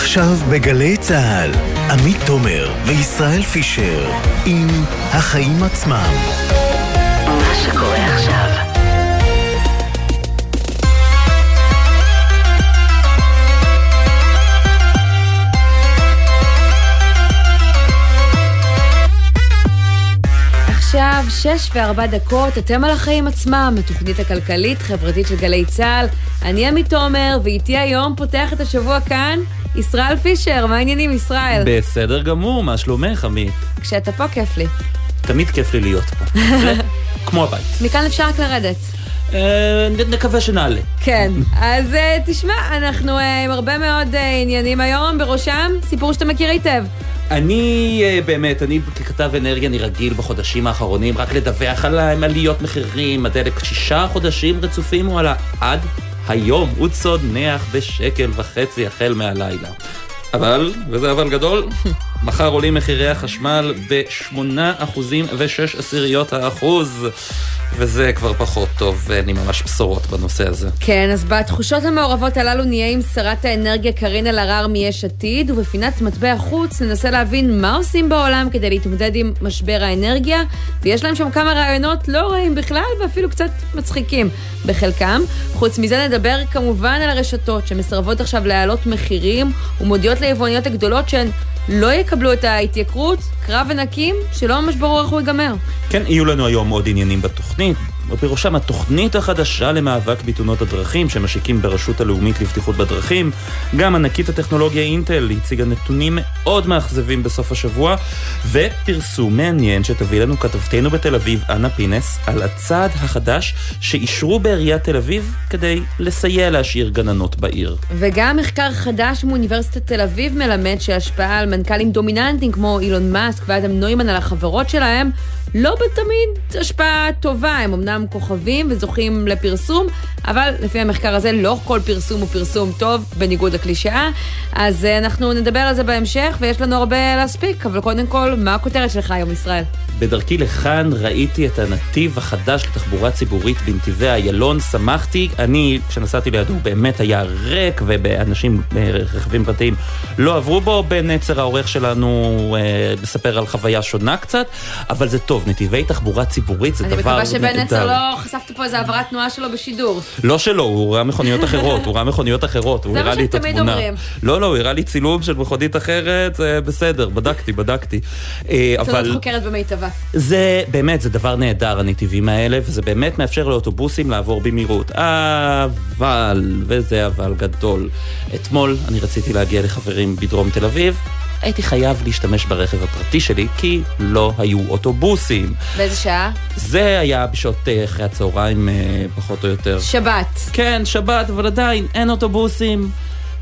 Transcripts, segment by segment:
עכשיו בגלי צה"ל, עמית תומר וישראל פישר עם החיים עצמם. מה שקורה עכשיו עכשיו, שש וארבע דקות, אתם על החיים עצמם, התוכנית הכלכלית-חברתית של גלי צה"ל. אני עמית תומר, ואיתי היום פותח את השבוע כאן, ישראל פישר. מה העניינים, ישראל? בסדר גמור, מה שלומך, עמית? כשאתה פה, כיף לי. תמיד כיף לי להיות פה. כמו הבית. מכאן אפשר רק לרדת. אה, נקווה שנעלה. כן, אז אה, תשמע, אנחנו אה, עם הרבה מאוד עניינים היום, בראשם סיפור שאתה מכיר היטב. אני באמת, אני ככתב אנרגיה, אני רגיל בחודשים האחרונים רק לדווח על עליות מחירים, הדלק שישה חודשים רצופים הוא עלה עד היום, הוא צונח בשקל וחצי החל מהלילה. אבל, וזה אבל גדול, מחר עולים מחירי החשמל ב-8% ו-6 עשיריות האחוז. וזה כבר פחות טוב, ואין לי ממש בשורות בנושא הזה. כן, אז בתחושות המעורבות הללו נהיה עם שרת האנרגיה קארין אלהרר מיש עתיד, ובפינת מטבע חוץ ננסה להבין מה עושים בעולם כדי להתמודד עם משבר האנרגיה, ויש להם שם כמה רעיונות לא רעים בכלל, ואפילו קצת מצחיקים בחלקם. חוץ מזה נדבר כמובן על הרשתות שמסרבות עכשיו להעלות מחירים, ומודיעות ליבואניות הגדולות שהן לא יקבלו את ההתייקרות, קרב ענקים שלא ממש ברור איך הוא ייגמר. כן, יהיו לנו היום עוד עניינים בתוכנית. ובראשם התוכנית החדשה למאבק בתאונות הדרכים שמשיקים ברשות הלאומית לבטיחות בדרכים. גם ענקית הטכנולוגיה אינטל הציגה נתונים מאוד מאכזבים בסוף השבוע, ופרסום מעניין שתביא לנו כתבתנו בתל אביב, אנה פינס, על הצעד החדש שאישרו בעיריית תל אביב כדי לסייע להשאיר גננות בעיר. וגם מחקר חדש מאוניברסיטת תל אביב מלמד שהשפעה על מנכ"לים דומיננטיים כמו אילון מאסק ואדם נוימן על החברות שלהם לא בתמיד השפעה טובה, הם אמנם כוכבים וזוכים לפרסום, אבל לפי המחקר הזה לא כל פרסום הוא פרסום טוב, בניגוד לקלישאה. אז אה, אנחנו נדבר על זה בהמשך, ויש לנו הרבה להספיק, אבל קודם כל, מה הכותרת שלך היום, ישראל? בדרכי לכאן ראיתי את הנתיב החדש לתחבורה ציבורית בנתיבי איילון, שמחתי. אני, כשנסעתי לידו, באמת היה ריק, ואנשים, אה, רכבים פרטיים, לא עברו בו. בנצר העורך שלנו אה, מספר על חוויה שונה קצת, אבל זה טוב. נתיבי תחבורה ציבורית זה דבר נהדר. אני מקווה שבן נצר לא חשפת פה איזה העברת תנועה שלו בשידור. לא שלו, הוא ראה מכוניות אחרות, הוא ראה מכוניות אחרות, הוא הראה לי את התמונה. זה מה שתמיד אומרים. לא, לא, הוא הראה לי צילום של מכונית אחרת, בסדר, בדקתי, בדקתי. אה, אבל... חוקרת במיטבה. זה באמת, זה דבר נהדר, הנתיבים האלה, וזה באמת מאפשר לאוטובוסים לעבור במהירות. אבל, וזה אבל גדול. אתמול אני רציתי להגיע לחברים בדרום תל אביב, הייתי חייב להשתמש ברכב הפרטי שלי, כי לא היו אוטובוסים. באיזה שעה? זה היה בשעות אה, אחרי הצהריים, אה, פחות או יותר. שבת. כן, שבת, אבל עדיין אין אוטובוסים.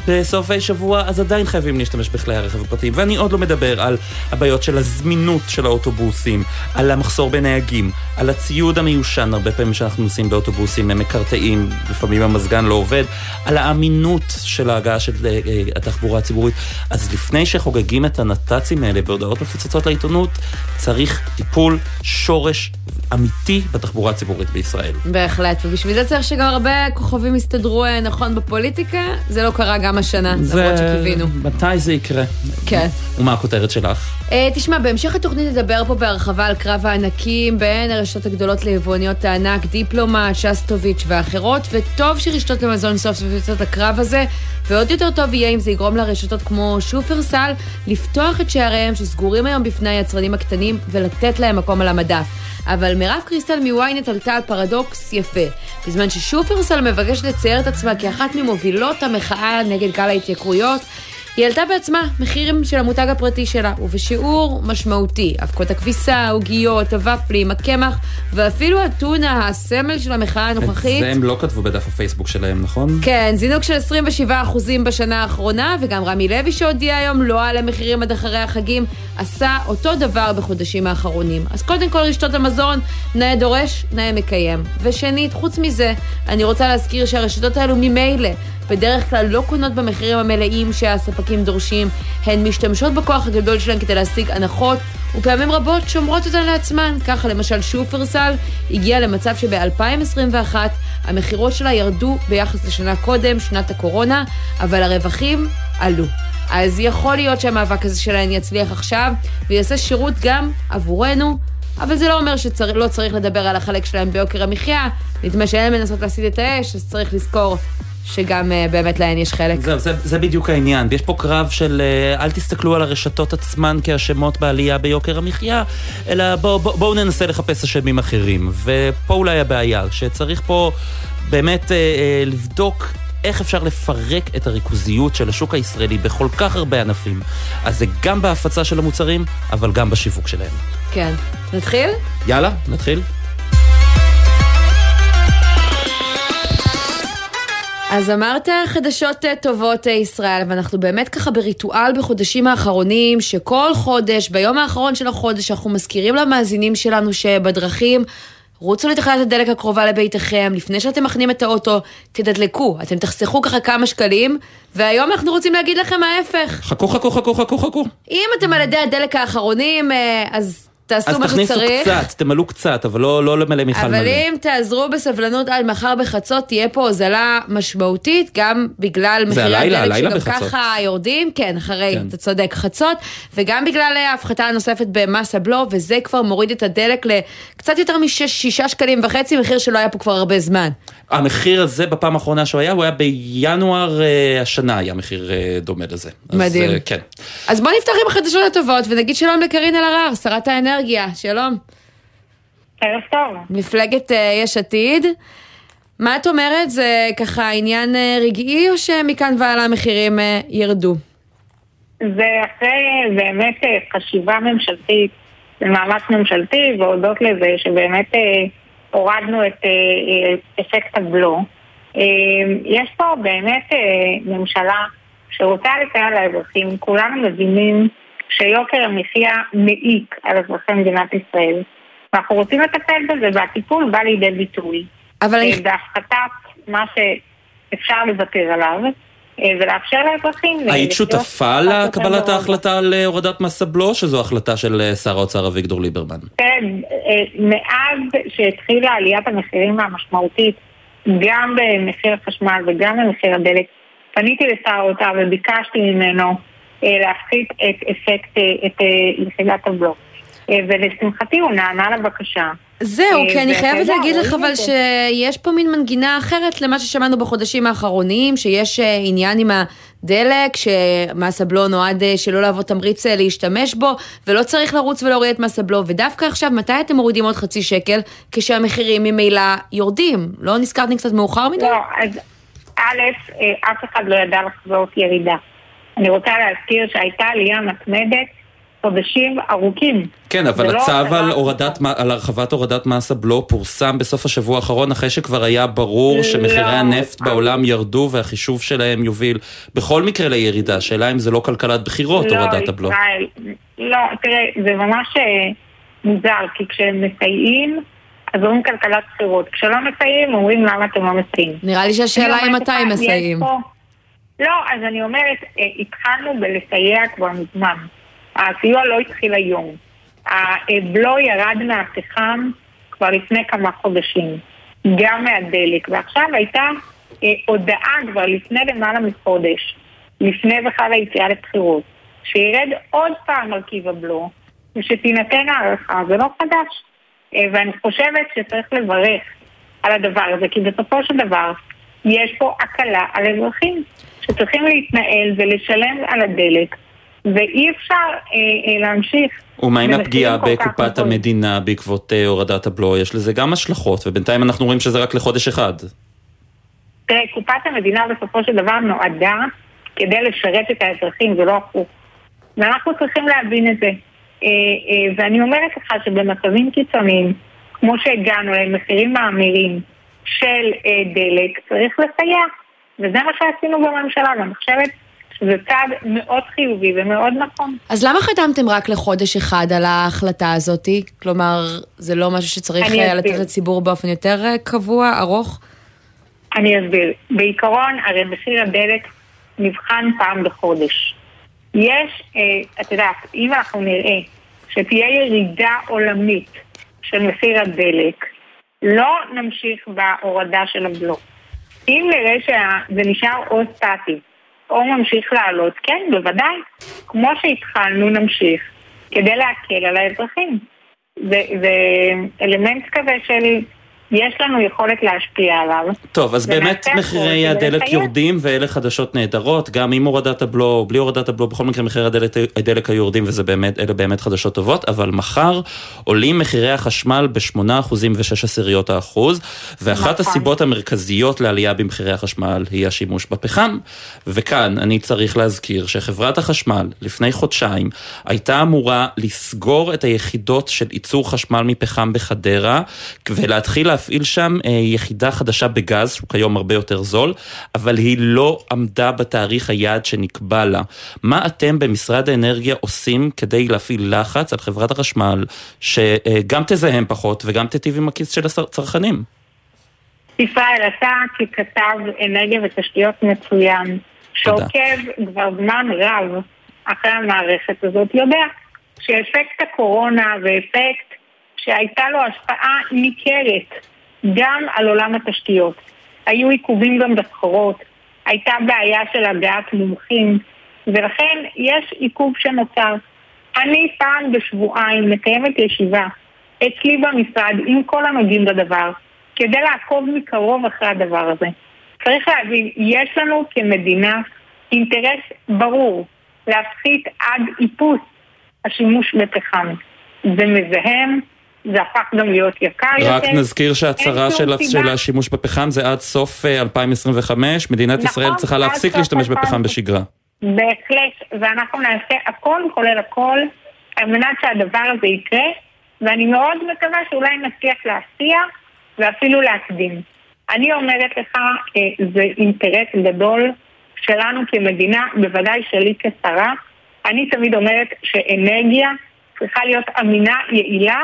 בסופי שבוע, אז עדיין חייבים להשתמש בכלי הרכב הפרטיים. ואני עוד לא מדבר על הבעיות של הזמינות של האוטובוסים, על המחסור בנהגים, על הציוד המיושן, הרבה פעמים שאנחנו נוסעים באוטובוסים הם מקרטעים, לפעמים המזגן לא עובד, על האמינות של ההגעה של אה, אה, התחבורה הציבורית. אז לפני שחוגגים את הנת"צים האלה בהודעות מפוצצות לעיתונות, צריך טיפול שורש אמיתי בתחבורה הציבורית בישראל. בהחלט, ובשביל זה צריך שגם הרבה כוכבים יסתדרו אה, נכון בפוליטיקה, זה לא קרה גם השנה, זה... למרות שקיווינו. מתי זה יקרה? כן. ומה הכותרת שלך? Uh, תשמע, בהמשך התוכנית נדבר פה בהרחבה על קרב הענקים בין הרשתות הגדולות ליבואניות הענק, דיפלומה, שסטוביץ' ואחרות, וטוב שרשתות המזון סוף סוף יוצאות את הקרב הזה, ועוד יותר טוב יהיה אם זה יגרום לרשתות כמו שופרסל לפתוח את שעריהם שסגורים היום בפני היצרנים הקטנים ולתת להם מקום על המדף. אבל מירב קריסטל מוויינט עלתה על פרדוקס יפה. בזמן ששופרסל מבקשת לצייר את עצמה כאחת ממובילות המחאה נגד גל ההתייקרויות, היא העלתה בעצמה מחירים של המותג הפרטי שלה, ובשיעור משמעותי. אבקות הכביסה, העוגיות, הוופלים, הקמח, ואפילו הטונה, הסמל של המחאה הנוכחית. את זה הם לא כתבו בדף הפייסבוק שלהם, נכון? כן, זינוק של 27% בשנה האחרונה, וגם רמי לוי שהודיע היום לא על המחירים עד אחרי החגים, עשה אותו דבר בחודשים האחרונים. אז קודם כל רשתות המזון, נאה דורש, נאה מקיים. ושנית, חוץ מזה, אני רוצה להזכיר שהרשתות האלו ממילא בדרך כלל לא קונות במחירים המלאים שהספקים דורשים, הן משתמשות בכוח הגדול שלהן כדי להשיג הנחות, ופעמים רבות שומרות אותן לעצמן. ככה למשל שופרסל הגיעה למצב שב-2021 המכירות שלה ירדו ביחס לשנה קודם, שנת הקורונה, אבל הרווחים עלו. אז יכול להיות שהמאבק הזה שלהן יצליח עכשיו, ויעשה שירות גם עבורנו, אבל זה לא אומר שלא צריך לדבר על החלק שלהם ביוקר המחיה. נדמה שהן מנסות להסיט את האש, אז צריך לזכור שגם uh, באמת להן יש חלק. זה, זה, זה בדיוק העניין. יש פה קרב של uh, אל תסתכלו על הרשתות עצמן כאשמות בעלייה ביוקר המחיה, אלא בואו בוא, בוא ננסה לחפש אשמים אחרים. ופה אולי הבעיה, שצריך פה באמת uh, uh, לבדוק איך אפשר לפרק את הריכוזיות של השוק הישראלי בכל כך הרבה ענפים. אז זה גם בהפצה של המוצרים, אבל גם בשיווק שלהם. כן. נתחיל? יאללה, נתחיל. אז אמרת חדשות אה, טובות אה, ישראל, ואנחנו באמת ככה בריטואל בחודשים האחרונים, שכל חודש, ביום האחרון של החודש, אנחנו מזכירים למאזינים שלנו שבדרכים, רוצו לתחנת הדלק הקרובה לביתכם, לפני שאתם מכנים את האוטו, תדלקו, אתם תחסכו ככה כמה שקלים, והיום אנחנו רוצים להגיד לכם ההפך. חכו, חכו, חכו, חכו, חכו. אם אתם על ידי הדלק האחרונים, אה, אז תעשו מה שצריך. אז תכניסו קצת, תמלאו קצת, אבל לא, לא למלא מיכל מלא. אבל אם תעזרו בסבלנות עד מחר בחצות, תהיה פה הוזלה משמעותית, גם בגלל מחירי הדלק שגם בחצות. ככה יורדים, כן, אחרי, כן. אתה צודק, חצות, וגם בגלל ההפחתה הנוספת במס הבלו, וזה כבר מוריד את הדלק לקצת יותר משישה שקלים וחצי, מחיר שלא היה פה כבר הרבה זמן. המחיר הזה בפעם האחרונה שהוא היה, הוא היה בינואר uh, השנה, היה מחיר uh, דומה לזה. מדהים. אז, uh, כן. אז בוא נפתח עם החדשות הטובות ונגיד שלום לקרין אלהרר, שרת האנרגיה, שלום. ערב טוב. מפלגת uh, יש עתיד. מה את אומרת? זה ככה עניין uh, רגעי או שמכאן והלאה המחירים uh, ירדו? זה אחרי באמת חשיבה ממשלתית, זה מאמץ ממשלתי, והודות לזה שבאמת... הורדנו את אה, אה, אפקט הבלו. אה, יש פה באמת ממשלה שרוצה לסייע לאזרחים, כולנו מבינים שיוקר המחיה מעיק על אזרחי מדינת ישראל. ואנחנו רוצים לטפל בזה, והטיפול בא לידי ביטוי. אבל... בהפחתת מה שאפשר לוותר עליו. אה, ולאפשר לאזרחים... היית שותפה לקבלת ההחלטה על אה, הורדת מס הבלו, שזו החלטה של אה, שר האוצר אביגדור ליברמן? כן, מאז שהתחילה עליית המחירים המשמעותית, גם במחיר החשמל וגם במחיר הדלק, פניתי לשר האוצר וביקשתי ממנו להפחית את אפקט, את יחידת הבלו. ולשמחתי הוא נענה לבקשה. זהו, כי אני חייבת להגיד לך אבל שיש פה מין מנגינה אחרת למה ששמענו בחודשים האחרונים, שיש אה, עניין עם הדלק, שמס הבלו נועד אה, שלא להוות תמריץ אה, להשתמש בו, ולא צריך לרוץ ולהוריד את מס הבלו, ודווקא עכשיו, מתי אתם מורידים עוד חצי שקל, כשהמחירים ממילא יורדים? לא נזכרתם קצת מאוחר מדי? לא, אז א', אף אחד לא ידע לחזות ירידה. אני רוצה להזכיר שהייתה עלייה מתמדת חודשים ארוכים. כן, אבל הצו על, הורדת, על הרחבת הורדת מס הבלו פורסם בסוף השבוע האחרון, אחרי שכבר היה ברור לא, שמחירי הנפט בעולם ירדו והחישוב שלהם יוביל בכל מקרה לירידה. השאלה אם זה לא כלכלת בחירות, לא, הורדת הבלו. ישראל, לא, תראה, זה ממש אה, מוזר, כי כשהם מסייעים... אז אומרים כלכלת בחירות. כשלא מסייעים, אומרים למה אתם לא מסייעים. נראה לי שהשאלה היא מתי הם מסייעים. לא, אז אני אומרת, אה, התחלנו בלסייע כבר מזמן. הסיוע לא התחיל היום. הבלו ירד מהפחם כבר לפני כמה חודשים, גם מהדלק, ועכשיו הייתה אה, הודעה כבר לפני למעלה מחודש, לפני בכלל היציאה לבחירות, שירד עוד פעם מרכיב הבלו, ושתינתן הערכה, זה לא חדש. אה, ואני חושבת שצריך לברך על הדבר הזה, כי בסופו של דבר יש פה הקלה על אזרחים שצריכים להתנהל ולשלם על הדלק ואי אפשר אה, אה, להמשיך. ומה עם הפגיעה בקופת המדינה בעקבות אה, הורדת הבלו? יש לזה גם השלכות, ובינתיים אנחנו רואים שזה רק לחודש אחד. תראה, קופת המדינה בסופו של דבר נועדה כדי לשרת את האזרחים, זה לא הפוך. ואנחנו צריכים להבין את זה. אה, אה, ואני אומרת לך שבמצבים קיצוניים, כמו שהגענו למחירים מאמירים של אה, דלק, צריך לסייע. וזה מה שעשינו בממשלה, ואני חושבת זה צעד מאוד חיובי ומאוד נכון. אז למה חתמתם רק לחודש אחד על ההחלטה הזאת? כלומר, זה לא משהו שצריך אה, לתת לציבור באופן יותר אה, קבוע, ארוך? אני אסביר. בעיקרון, הרי מחיר הדלק נבחן פעם בחודש. יש, אה, את יודעת, אם אנחנו נראה שתהיה ירידה עולמית של מחיר הדלק, לא נמשיך בהורדה של הבלוק. אם נראה שזה נשאר או סטטי, או ממשיך לעלות? כן, בוודאי. כמו שהתחלנו, נמשיך, כדי להקל על האזרחים. זה, אלמנט כזה של יש לנו יכולת להשפיע עליו. טוב, אז באמת מחירי הדלק יורדים ואלה חדשות נהדרות, גם עם הורדת הבלו או בלי הורדת הבלו, בכל מקרה מחירי הדלק, הדלק היו יורדים ואלה באמת, באמת חדשות טובות, אבל מחר עולים מחירי החשמל ב-8% ו-6 עשיריות האחוז, ואחת נכון. הסיבות המרכזיות לעלייה במחירי החשמל היא השימוש בפחם, וכאן אני צריך להזכיר שחברת החשמל לפני חודשיים הייתה אמורה לסגור את היחידות של ייצור חשמל מפחם בחדרה ולהתחיל להפעיל שם אה, יחידה חדשה בגז, שהוא כיום הרבה יותר זול, אבל היא לא עמדה בתאריך היעד שנקבע לה. מה אתם במשרד האנרגיה עושים כדי להפעיל לחץ על חברת החשמל, שגם תזהם פחות וגם תיטיב עם הכיס של הצרכנים? ישראל, אתה ככתב אנרגיה ותשתיות מצוין, שעוקב כבר זמן רב אחרי המערכת הזאת, יודע שאפקט הקורונה ואפקט שהייתה לו השפעה ניכרת גם על עולם התשתיות. היו עיכובים גם בסחורות, הייתה בעיה של הגעת מומחים, ולכן יש עיכוב שנוצר. אני פעם בשבועיים מקיימת ישיבה אצלי במשרד עם כל הנוגעים בדבר, כדי לעקוב מקרוב אחרי הדבר הזה. צריך להבין, יש לנו כמדינה אינטרס ברור להפחית עד איפוס השימוש בפחם. זה מזהם, זה הפך גם להיות יקר רק יותר. רק נזכיר שהצהרה של, של השימוש בפחם זה עד סוף 2025, אה, מדינת נכון, ישראל צריכה להפסיק להשתמש בפחם בשגרה. בהחלט, ואנחנו נעשה הכל כולל הכל על מנת שהדבר הזה יקרה, ואני מאוד מקווה שאולי נצליח להסיע ואפילו להקדים. אני אומרת לך, אה, זה אינטרס גדול שלנו כמדינה, בוודאי שלי כשרה. אני תמיד אומרת שאנרגיה צריכה להיות אמינה, יעילה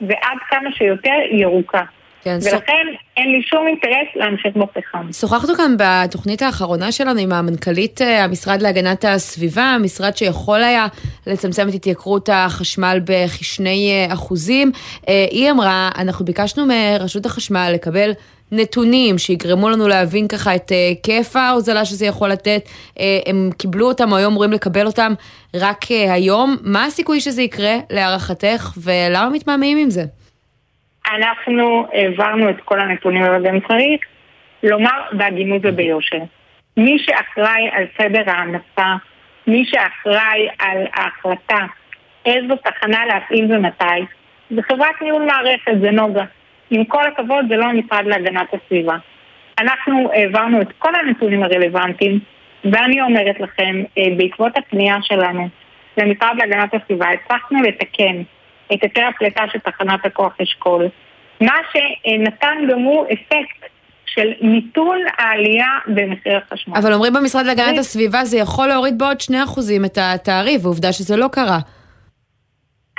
ועד כמה שיותר ירוקה. כן, ולכן ס... אין לי שום אינטרס להמשיך בפחם. שוחחנו כאן בתוכנית האחרונה שלנו עם המנכ"לית אה, המשרד להגנת הסביבה, המשרד שיכול היה לצמצם את התייקרות החשמל בכשני אה, אחוזים. אה, היא אמרה, אנחנו ביקשנו מרשות החשמל לקבל נתונים שיגרמו לנו להבין ככה את היקף ההוזלה שזה יכול לתת. הם קיבלו אותם, או היו אמורים לקבל אותם רק היום. מה הסיכוי שזה יקרה להערכתך, ולמה מתמהמהים עם זה? אנחנו העברנו את כל הנתונים, אבל גם צריך לומר בהגינות וביושר. מי שאחראי על סדר ההנפה, מי שאחראי על ההחלטה איזו תחנה להפעיל ומתי, זה חברת ניהול מערכת, זה נוגה. עם כל הכבוד, זה לא המשרד להגנת הסביבה. אנחנו העברנו את כל הנתונים הרלוונטיים, ואני אומרת לכם, אה, בעקבות הפנייה שלנו למשרד להגנת הסביבה, הצלחנו לתקן את היתר הפליטה של תחנת הכוח אשכול, מה שנתן גם הוא אפקט של מיתון העלייה במחיר החשמל. אבל אומרים במשרד להגנת הסביבה זה יכול להוריד בעוד 2% את התעריף, ועובדה שזה לא קרה.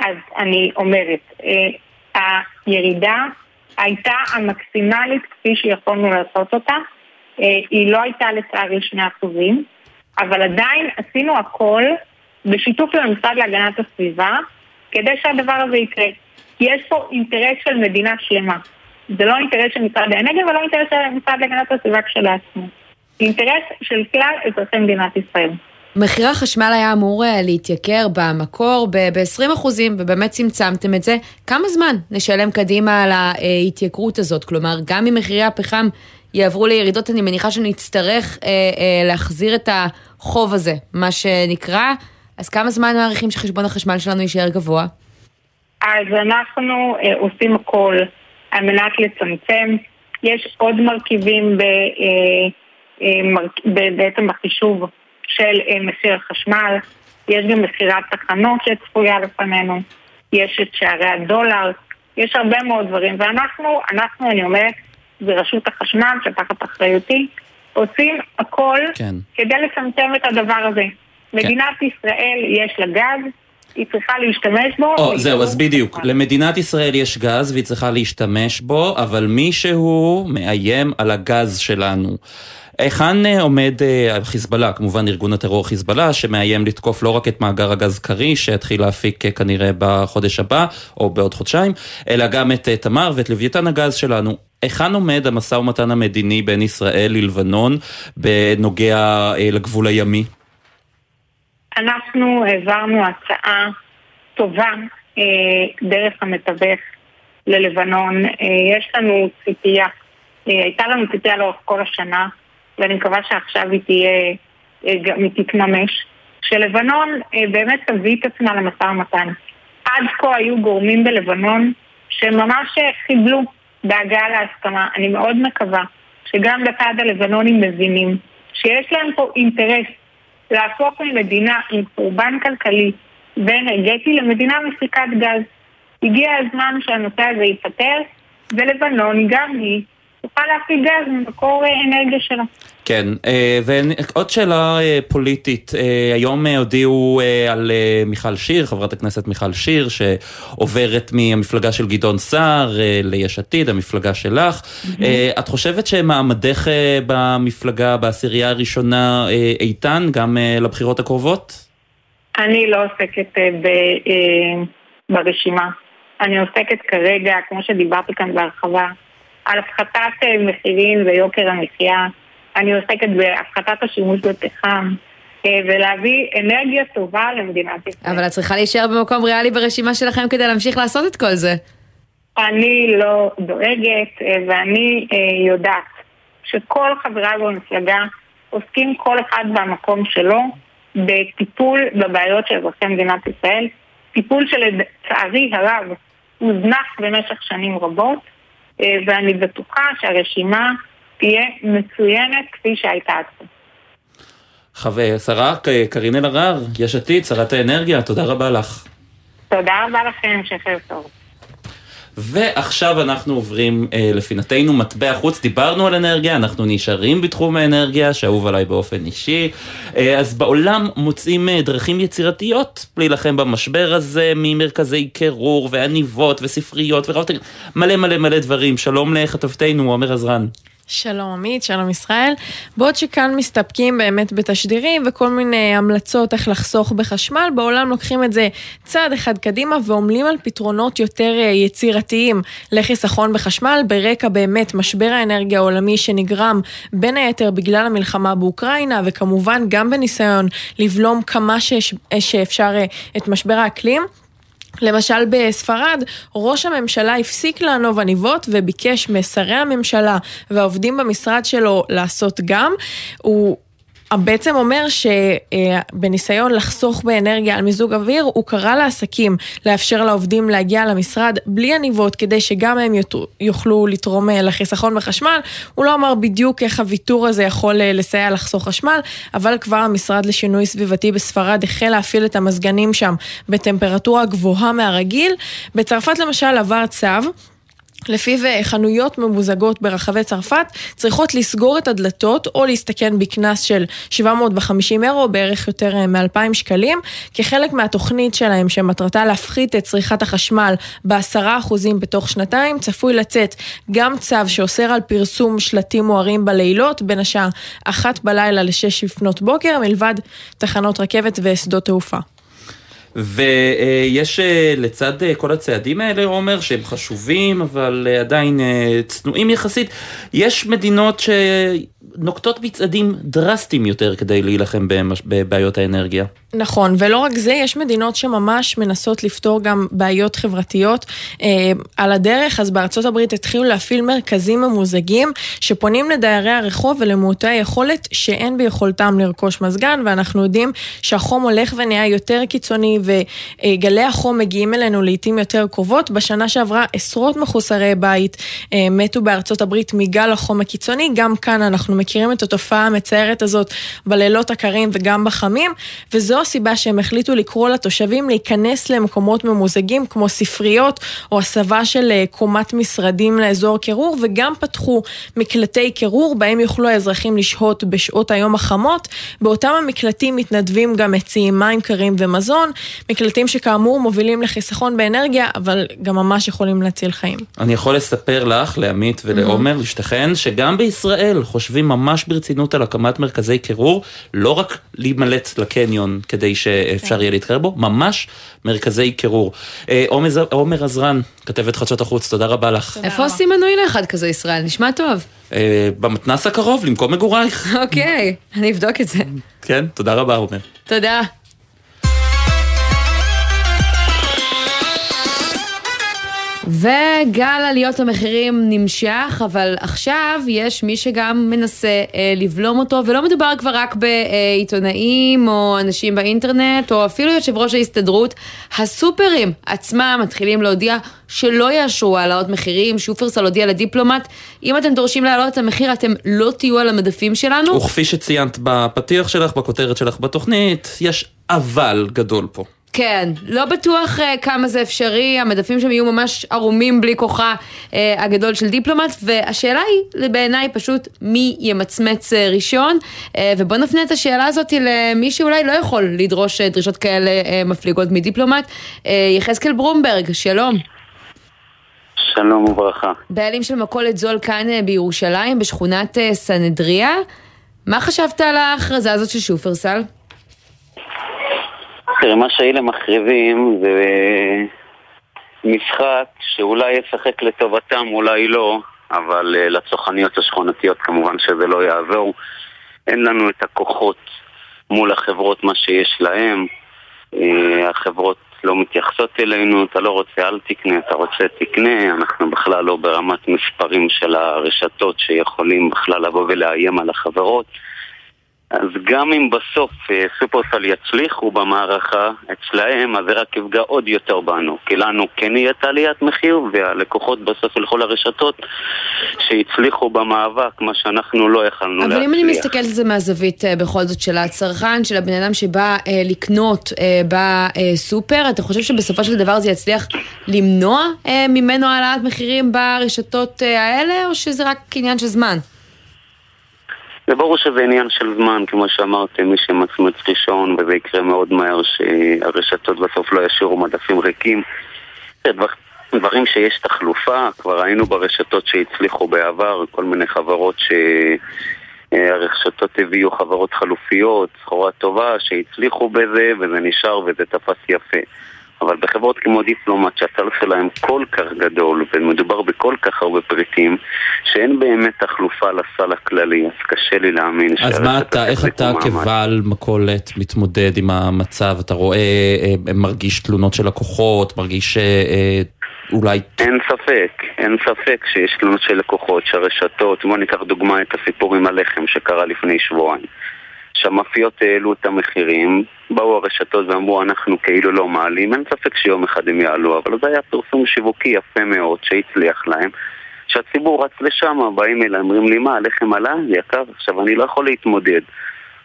אז אני אומרת, אה, הירידה הייתה המקסימלית כפי שיכולנו לעשות אותה. אה, היא לא הייתה לצערי 2%, אבל עדיין עשינו הכל בשיתוף עם המשרד להגנת הסביבה כדי שהדבר הזה יקרה. יש פה אינטרס של מדינה שלמה. זה לא אינטרס של משרד האנרגיה ולא אינטרס של משרד להגנת הסביבה כשלעצמו. אינטרס של כלל אזרחי מדינת ישראל. מחיר החשמל היה אמור אה, להתייקר במקור ב-20% ובאמת צמצמתם את זה. כמה זמן נשלם קדימה על ההתייקרות הזאת? כלומר, גם אם מחירי הפחם יעברו לירידות, אני מניחה שנצטרך אה, אה, להחזיר את החוב הזה, מה שנקרא. אז כמה זמן מעריכים שחשבון החשמל שלנו יישאר גבוה? אז אנחנו אה, עושים הכל על מנת לצמצם. יש עוד מרכיבים ב, אה, אה, מר, ב, בעצם בחישוב של אה, מחיר החשמל. יש גם מכירת תחנות שצפויה לפנינו. יש את שערי הדולר. יש הרבה מאוד דברים. ואנחנו, אנחנו, אני אומרת, ברשות החשמל, שתחת אחריותי, עושים הכל כן. כדי לצמצם את הדבר הזה. כן. מדינת ישראל יש לה גז, היא צריכה להשתמש בו. או, זהו, אז בדיוק. למדינת ישראל יש גז והיא צריכה להשתמש בו, אבל מישהו מאיים על הגז שלנו. היכן אה, עומד אה, חיזבאללה, כמובן ארגון הטרור חיזבאללה, שמאיים לתקוף לא רק את מאגר הגז קרי, שיתחיל להפיק אה, כנראה בחודש הבא, או בעוד חודשיים, אלא גם את תמר ואת לוויתן הגז שלנו. היכן עומד המשא ומתן המדיני בין ישראל ללבנון בנוגע לגבול הימי? אנחנו העברנו הצעה טובה דרך המתווך ללבנון. יש לנו ציפייה, הייתה לנו ציפייה לאורך כל השנה, ואני מקווה שעכשיו היא תהיה, אה, גם היא תתממש, שלבנון אה, באמת תביא את עצמה למשא ומתן. עד כה היו גורמים בלבנון שממש אה, חיבלו בהגעה להסכמה. אני מאוד מקווה שגם בצד הלבנונים מבינים שיש להם פה אינטרס להפוך ממדינה עם חורבן כלכלי ואנרגטי למדינה מפיקת גז. הגיע הזמן שהנושא הזה ייפתר, ולבנון גם היא תוכל להפיק גז ממקור אה, אנרגיה שלה. כן, אה, ועוד שאלה אה, פוליטית, היום הודיעו על מיכל שיר, חברת הכנסת מיכל שיר, שעוברת מהמפלגה של גדעון סער ליש עתיד, המפלגה שלך. Mm-hmm. את חושבת שמעמדך במפלגה, בעשירייה הראשונה, איתן גם לבחירות הקרובות? אני לא עוסקת ב, ברשימה. אני עוסקת כרגע, כמו שדיברתי כאן בהרחבה, על הפחתת אה, מחירים ויוקר המחיה. אני עוסקת בהפחתת השימוש בפחם. אה, ולהביא אנרגיה טובה למדינת ישראל. אבל את צריכה להישאר במקום ריאלי ברשימה שלכם כדי להמשיך לעשות את כל זה. אני לא דואגת, אה, ואני יודעת שכל חבריי במפלגה עוסקים כל אחד במקום שלו בטיפול בבעיות של אזרחי מדינת ישראל, טיפול שלצערי הרב הוזנח במשך שנים רבות, ואני בטוחה שהרשימה תהיה מצוינת כפי שהייתה עד כה. שרה קארין אלהרר, יש עתיד, שרת האנרגיה, תודה רבה לך. תודה רבה לכם, שחר טוב. ועכשיו אנחנו עוברים אה, לפינתנו מטבע חוץ, דיברנו על אנרגיה, אנחנו נשארים בתחום האנרגיה, שאהוב עליי באופן אישי. אה, אז בעולם מוצאים אה, דרכים יצירתיות להילחם במשבר הזה, ממרכזי קירור ועניבות וספריות ורבות, מלא מלא מלא דברים. שלום לכתבתנו, עומר עזרן. שלום עמית, שלום ישראל. בעוד שכאן מסתפקים באמת בתשדירים וכל מיני המלצות איך לחסוך בחשמל, בעולם לוקחים את זה צעד אחד קדימה ועמלים על פתרונות יותר אה, יצירתיים לחיסכון בחשמל, ברקע באמת משבר האנרגיה העולמי שנגרם בין היתר בגלל המלחמה באוקראינה, וכמובן גם בניסיון לבלום כמה שאפשר אה, את משבר האקלים. למשל בספרד, ראש הממשלה הפסיק לענוב עניבות וביקש משרי הממשלה והעובדים במשרד שלו לעשות גם. הוא בעצם אומר שבניסיון לחסוך באנרגיה על מיזוג אוויר, הוא קרא לעסקים לאפשר לעובדים להגיע למשרד בלי עניבות כדי שגם הם יוכלו לתרום אה, לחיסכון בחשמל. הוא לא אמר בדיוק איך הוויתור הזה יכול אה, לסייע לחסוך חשמל, אבל כבר המשרד לשינוי סביבתי בספרד החל להפעיל את המזגנים שם בטמפרטורה גבוהה מהרגיל. בצרפת למשל עבר צו לפיו אה, חנויות ממוזגות ברחבי צרפת צריכות לסגור את הדלתות או להסתכן בקנס של 750 אירו, בערך יותר אה, מ-2,000 שקלים, כחלק מהתוכנית שלהם שמטרתה להפחית את צריכת החשמל ב-10% בתוך שנתיים, צפוי לצאת גם צו שאוסר על פרסום שלטים מוארים בלילות בין השעה 1 בלילה ל-6 לפנות בוקר, מלבד תחנות רכבת ושדות תעופה. ויש אה, לצד אה, כל הצעדים האלה, עומר, שהם חשובים, אבל אה, עדיין צנועים יחסית, יש מדינות שנוקטות בצעדים דרסטיים יותר כדי להילחם בבעיות האנרגיה. נכון, ולא רק זה, יש מדינות שממש מנסות לפתור גם בעיות חברתיות אה, על הדרך, אז בארצות הברית התחילו להפעיל מרכזים ממוזגים שפונים לדיירי הרחוב ולמעוטי היכולת שאין ביכולתם לרכוש מזגן, ואנחנו יודעים שהחום הולך ונהיה יותר קיצוני וגלי החום מגיעים אלינו לעיתים יותר קרובות. בשנה שעברה עשרות מחוסרי בית אה, מתו בארצות הברית מגל החום הקיצוני, גם כאן אנחנו מכירים את התופעה המצערת הזאת בלילות הקרים וגם בחמים, וזו זו הסיבה שהם החליטו לקרוא לתושבים להיכנס למקומות ממוזגים כמו ספריות או הסבה של אה, קומת משרדים לאזור קירור וגם פתחו מקלטי קירור בהם יוכלו האזרחים לשהות בשעות היום החמות. באותם המקלטים מתנדבים גם מציעים מים קרים ומזון, מקלטים שכאמור מובילים לחיסכון באנרגיה אבל גם ממש יכולים להציל חיים. אני יכול לספר לך, לעמית ולעומר, mm-hmm. לשתכן, שגם בישראל חושבים ממש ברצינות על הקמת מרכזי קירור, לא רק להימלט לקניון כדי שאפשר יהיה להתחרר בו, ממש מרכזי קירור. אה, עומר- עומר עזרן, כתבת חדשות החוץ, תודה רבה לך. איפה עושים מנוי לאחד כזה ישראל? נשמע טוב. אה, במתנס הקרוב, למקום מגורייך. אוקיי, אני אבדוק את זה. כן, תודה רבה עומר. תודה. וגל עליות המחירים נמשך, אבל עכשיו יש מי שגם מנסה אה, לבלום אותו, ולא מדובר כבר רק בעיתונאים או אנשים באינטרנט, או אפילו יושב ראש ההסתדרות. הסופרים עצמם מתחילים להודיע שלא יאשרו העלאות מחירים. שופרסל הודיע לדיפלומט, אם אתם דורשים להעלות את המחיר, אתם לא תהיו על המדפים שלנו. וכפי שציינת בפתיח שלך, בכותרת שלך בתוכנית, יש אבל גדול פה. כן, לא בטוח uh, כמה זה אפשרי, המדפים שם יהיו ממש ערומים בלי כוחה uh, הגדול של דיפלומט, והשאלה היא בעיניי פשוט מי ימצמץ uh, ראשון, uh, ובוא נפנה את השאלה הזאת למי שאולי לא יכול לדרוש uh, דרישות כאלה uh, מפליגות מדיפלומט, uh, יחזקאל ברומברג, שלום. שלום וברכה. בעלים של מכולת זול כאן uh, בירושלים, בשכונת uh, סנהדריה, מה חשבת על ההכרזה הזאת של שופרסל? תראה, מה שאלה מחריבים זה משחק שאולי ישחק לטובתם, אולי לא, אבל uh, לצרכניות השכונתיות כמובן שזה לא יעזור. אין לנו את הכוחות מול החברות, מה שיש להם. Uh, החברות לא מתייחסות אלינו, אתה לא רוצה אל תקנה, אתה רוצה תקנה, אנחנו בכלל לא ברמת מספרים של הרשתות שיכולים בכלל לבוא ולאיים על החברות. אז גם אם בסוף אה, סופרסל יצליחו במערכה אצלהם, אז זה רק יפגע עוד יותר בנו. כי לנו כן יהיה את עליית מחיר, והלקוחות בסוף ילכו לרשתות שהצליחו במאבק, מה שאנחנו לא יכלנו אבל להצליח. אם אני מסתכלת על זה מהזווית אה, בכל זאת של הצרכן, של הבן אדם שבא אה, לקנות אה, בסופר, אתה חושב שבסופו של דבר זה יצליח למנוע אה, ממנו העלאת מחירים ברשתות אה, האלה, או שזה רק עניין של זמן? זה ברור שזה עניין של זמן, כמו שאמרתם, מי שמצמץ ראשון, וזה יקרה מאוד מהר שהרשתות בסוף לא ישאירו מדפים ריקים. זה דבר, דברים שיש תחלופה, כבר ראינו ברשתות שהצליחו בעבר, כל מיני חברות שהרשתות הביאו חברות חלופיות, סחורה טובה, שהצליחו בזה, וזה נשאר וזה תפס יפה. אבל בחברות כמו דיפלומט שהסל שלהם כל כך גדול ומדובר בכל כך הרבה פריטים שאין באמת תחלופה לסל הכללי, אז קשה לי להאמין אז מה אתה, איך אתה. כבעל מכולת מתמודד עם המצב? אתה רואה, אה, מרגיש תלונות של לקוחות, מרגיש אה, אה, אולי... אין ספק, אין ספק שיש תלונות של לקוחות, שהרשתות, בוא ניקח דוגמא את הסיפור עם הלחם שקרה לפני שבועיים. שהמאפיות העלו את המחירים, באו הרשתות ואמרו אנחנו כאילו לא מעלים, אין ספק שיום אחד הם יעלו, אבל זה היה פרסום שיווקי יפה מאוד שהצליח להם, שהציבור רץ לשם, באים אליי, אומרים לי מה, הלחם עלה? יקר? עכשיו אני לא יכול להתמודד.